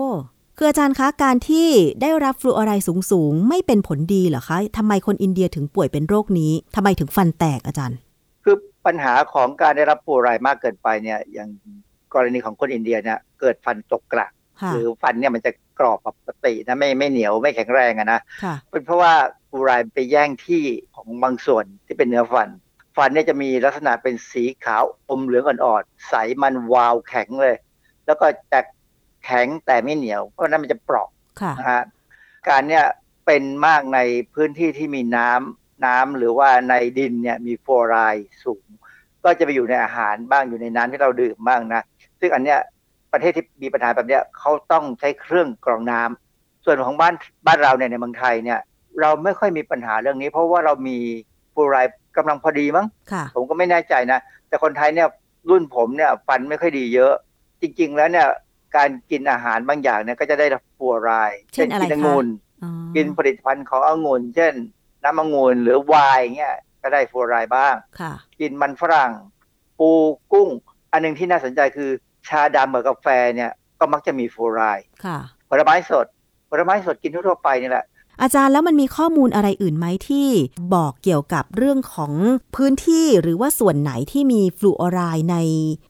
คืออาจารย์คะการที่ได้รับฟลูออไรด์สูงๆ ไม่เป็นผลดีเหรอคะทำไมคนอินเดียถึงป่วยเป็นโรคนี้ทำไมถึงฟันแตกอาจารย์ คือปัญหาของการได้รับฟลูออไรด์มากเกินไปเนี่ยอย่างกรณีของคนอินเดียเนี่ยเกิดฟันตกกระค่ะหรือฟันเนี่ยมันจะก รอบปกตินะไม่ไม่เหนียวไม่แข็งแรงอะนะค่ะเป็นเพราะว่าฟลูออไรด์ไปแย่งที่ของบางส่วนที่เป็นเนื้อฟัน ฟันเนี่ยจะมีลักษณะเป็นสีขาวอมเหลืองอ่อนๆใสมันวาวแข็งเลย แล้วก็จะแข็งแต่ไม่เหนียวเพราะฉะนั้นมันจะเปราะค่ะนะฮะการเนี่ยเป็นมากในพื้นที่ที่มีน้ำน้ำหรือว่าในดินเนี่ยมีฟลูออไรด์สูง ก็จะไปอยู่ในอาหารบ้างอยู่ในน้ำที่เราดื่มบ้างนะซึ่งอันเนี้ย ประเทศที่มีปัญหาแบบเนี้ยเขาต้องใช้เครื่องกรองน้ำส่วนของบ้านบ้านเราเนี่ยในเมืองไทยเนี่ย เราไม่ค่อยมีปัญหาเรื่องนี้ เพราะว่าเรามีฟลูออไรด์กำลังพอดีมั้งค่ะผมก็ไม่แน่ใจนะ แต่คนไทยเนี่ยรุ่นผมเนี่ยฟันไม่ค่อยดีเยอะ จริง ๆ แล้วเนี่ยการกินอาหารบางอย่างเนี่ยก็จะได้รับฟลูออไรด์เช่นอะไรกิคะองุ่นอ๋อกินผลิตภัณฑ์ขององุ่นเช่น น้ำองุ่นหรือไวน์เงี้ยก็ได้ฟลูออไรด์บ้างค่ะกินมันฝรั่ง ปูกุ้ง อันหนึงที่น่าสนใจคือ ชาดำกับกาแฟเนี่ยก็มักจะมีฟลูออไรด์ค่ะผลไม้สดผลไม้สดกินทั่วๆไปนี่แหละอาจารย์แล้วมันมีข้อมูลอะไรอื่นไหมที่บอกเกี่ยวกับเรื่องของพื้นที่หรือว่าส่วนไหนที่มีฟลูออไรด์ใน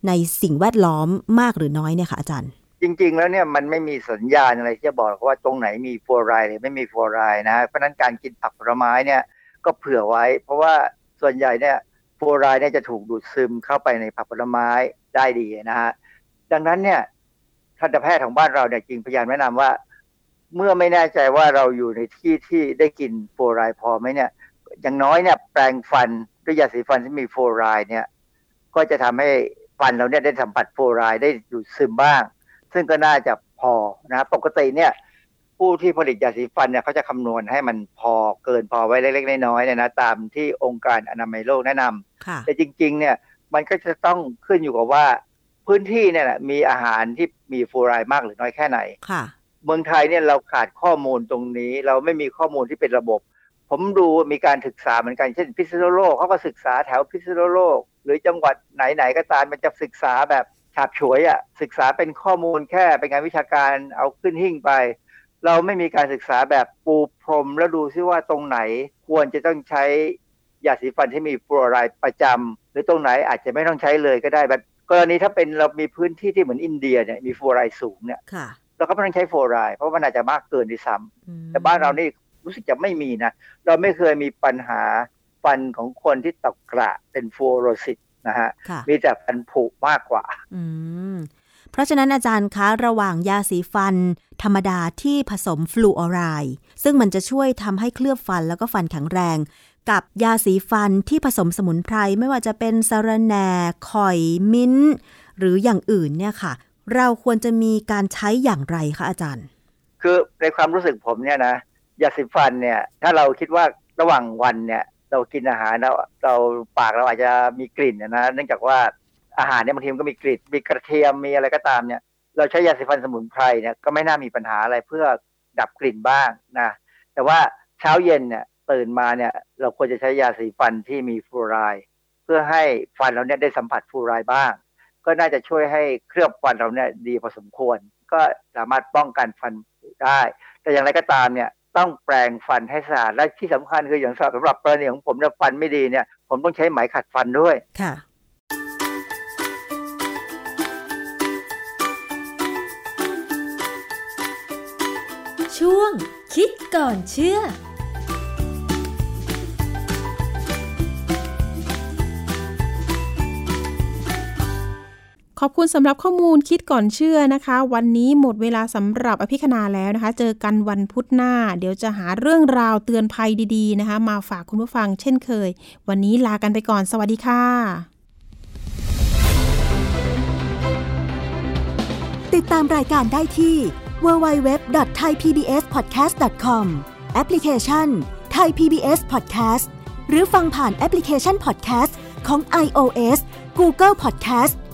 ในสิ่งแวดล้อมมากหรือน้อยเนี่ยค่ะอาจารย์ จริง ๆ แล้วเนี่ยมันไม่มีสัญญาณอะไรที่จะบอกว่าตรงไหนมีฟลูออไรด์หรือไม่มีฟลูออไรด์นะเพราะฉะนั้นการกินผักผลไม้เนี่ยก็เผื่อไว้ เพราะว่าส่วนใหญ่เนี่ยฟลูออไรด์เนี่ยจะถูกดูดซึมเข้าไปในผักผลไม้ได้ดีนะฮะ ดังนั้นเนี่ยทันตแพทย์ของบ้านเราเนี่ยจึงพยายามแนะนำว่า เมื่อไม่แน่ใจว่าเราอยู่ในที่ที่ได้กินฟลูออไรด์พอไหมเนี่ยอย่างน้อยเนี่ยแปรงฟันด้วยยาสีฟันที่มีฟลูออไรด์เนี่ย ก็จะทำให้ฟันเราเนี่ยได้สัมผัสฟลูออไรด์ได้ดูดซึมบ้าง ซึ่งก็น่าจะพอนะปกติเนี่ยผู้ที่ผลิตยาสีฟันเนี่ยเขาจะคำนวณให้มันพอเกินพอไว้เล็กๆน้อยๆเนี่ยนะตามที่องค์การอนามัยโลกแนะนำค่ะแต่จริง ๆ เนี่ยมันก็จะต้องขึ้นอยู่กับว่า พื้นที่เนี่ยนะมีอาหารที่มีฟลูออไรด์มากหรือน้อยแค่ไหนค่ะเมืองไทยเนี่ยเราขาดข้อมูลตรงนี้ เราไม่มีข้อมูลที่เป็นระบบ ผมดูมีการศึกษาเหมือนกันเช่นพิษณุโลกเขาก็ศึกษาแถวพิษณุโลก หรือจังหวัดไหนๆก็ตามมันจะศึกษาแบบฉาบฉวยอะ่ะศึกษาเป็นข้อมูลแค่เป็นงานวิชาการเอาขึ้นหิ้งไป เราไม่มีการศึกษาแบบปูพรมแล้วดูซิว่าตรงไหนควรจะต้องใช้ยาสีฟันที่มีฟลูออไรด์ประจำหรือตรงไหนอาจจะไม่ต้องใช้เลยก็ได้แบบ กรณีถ้าเป็นเรามีพื้นที่ที่เหมือนอินเดียเนี่ยมีฟลูออไรด์สูงเนี่ยค่ะเราก็ไม่ต้องใช้ฟลูออไรด์เพราะมันอาจจะมากเกินด้วยซ้ำอืมแต่บ้านเรานี่รู้สึกจะไม่มีนะ เราไม่เคยมีปัญหาฟันของคนที่ตกกระเป็นฟลูออโรซิสนะฮะค่ะมีแต่ฟันผุมากกว่าอืมเพราะฉะนั้นอาจารย์คะระหว่างยาสีฟัน ธรรมดาที่ผสมฟลูออไรด์ซึ่งมันจะช่วยทำให้เคลือบฟันแล้วก็ฟันแข็งแรง กับยาสีฟันที่ผสมสมุนไพรไม่ว่าจะเป็นสะระแหน่ข่อยมิ้น หรืออย่างอื่นเนี่ยค่ะ เราควรจะมีการใช้อย่างไรคะอาจารย์ คือในความรู้สึกผมเนี่ยนะยาสีฟันเนี่ย ถ้าเราคิดว่าระหว่างวันเนี่ยเรากินอาหารเราเราปากเราอาจจะมีกลิ่นนะเนื่องจากว่าอาหารเนี่ยบางทีมันก็มีกลิ่นมีกระเทียมมีอะไรก็ตามเนี่ย เราใช้ยาสีฟันสมุนไพรเนี่ยก็ไม่น่ามีปัญหาอะไรเพื่อดับกลิ่นบ้างนะแต่ว่าเช้าเย็นเนี่ย ตื่นมาเนี่ยเราควรจะใช้ยาสีฟันที่มีฟูรด์เพื่อให้ฟันเราเนี่ยได้สัมผัสฟูรด์บ้าง ก็น่าจะช่วยให้เคลือบฟันเราเนี่ยดีพอสมควร ก็สามารถป้องกันฟันได้ แต่อย่างไรก็ตามเนี่ยต้องแปรงฟันให้สะอาดและที่สำคัญคืออย่างสำหรับกรณีของผมเนี่ยฟันไม่ดีเนี่ยผมต้องใช้ไหมขัดฟันด้วยค่ะช่วงคิดก่อนเชื่อ ขอบคุณสำหรับข้อมูลคิดก่อนเชื่อนะคะ วันนี้หมดเวลาสำหรับอภิคณาแล้วนะคะ เจอกันวันพุธหน้า เดี๋ยวจะหาเรื่องราวเตือนภัยดีๆนะคะ มาฝากคุณผู้ฟังเช่นเคย วันนี้ลากันไปก่อน สวัสดีค่ะ ติดตามรายการได้ที่ www.thaipbspodcast.com แอปพลิเคชัน Thai PBS Podcast หรือฟังผ่านแอปพลิเคชัน Podcast ของ iOS Google Podcast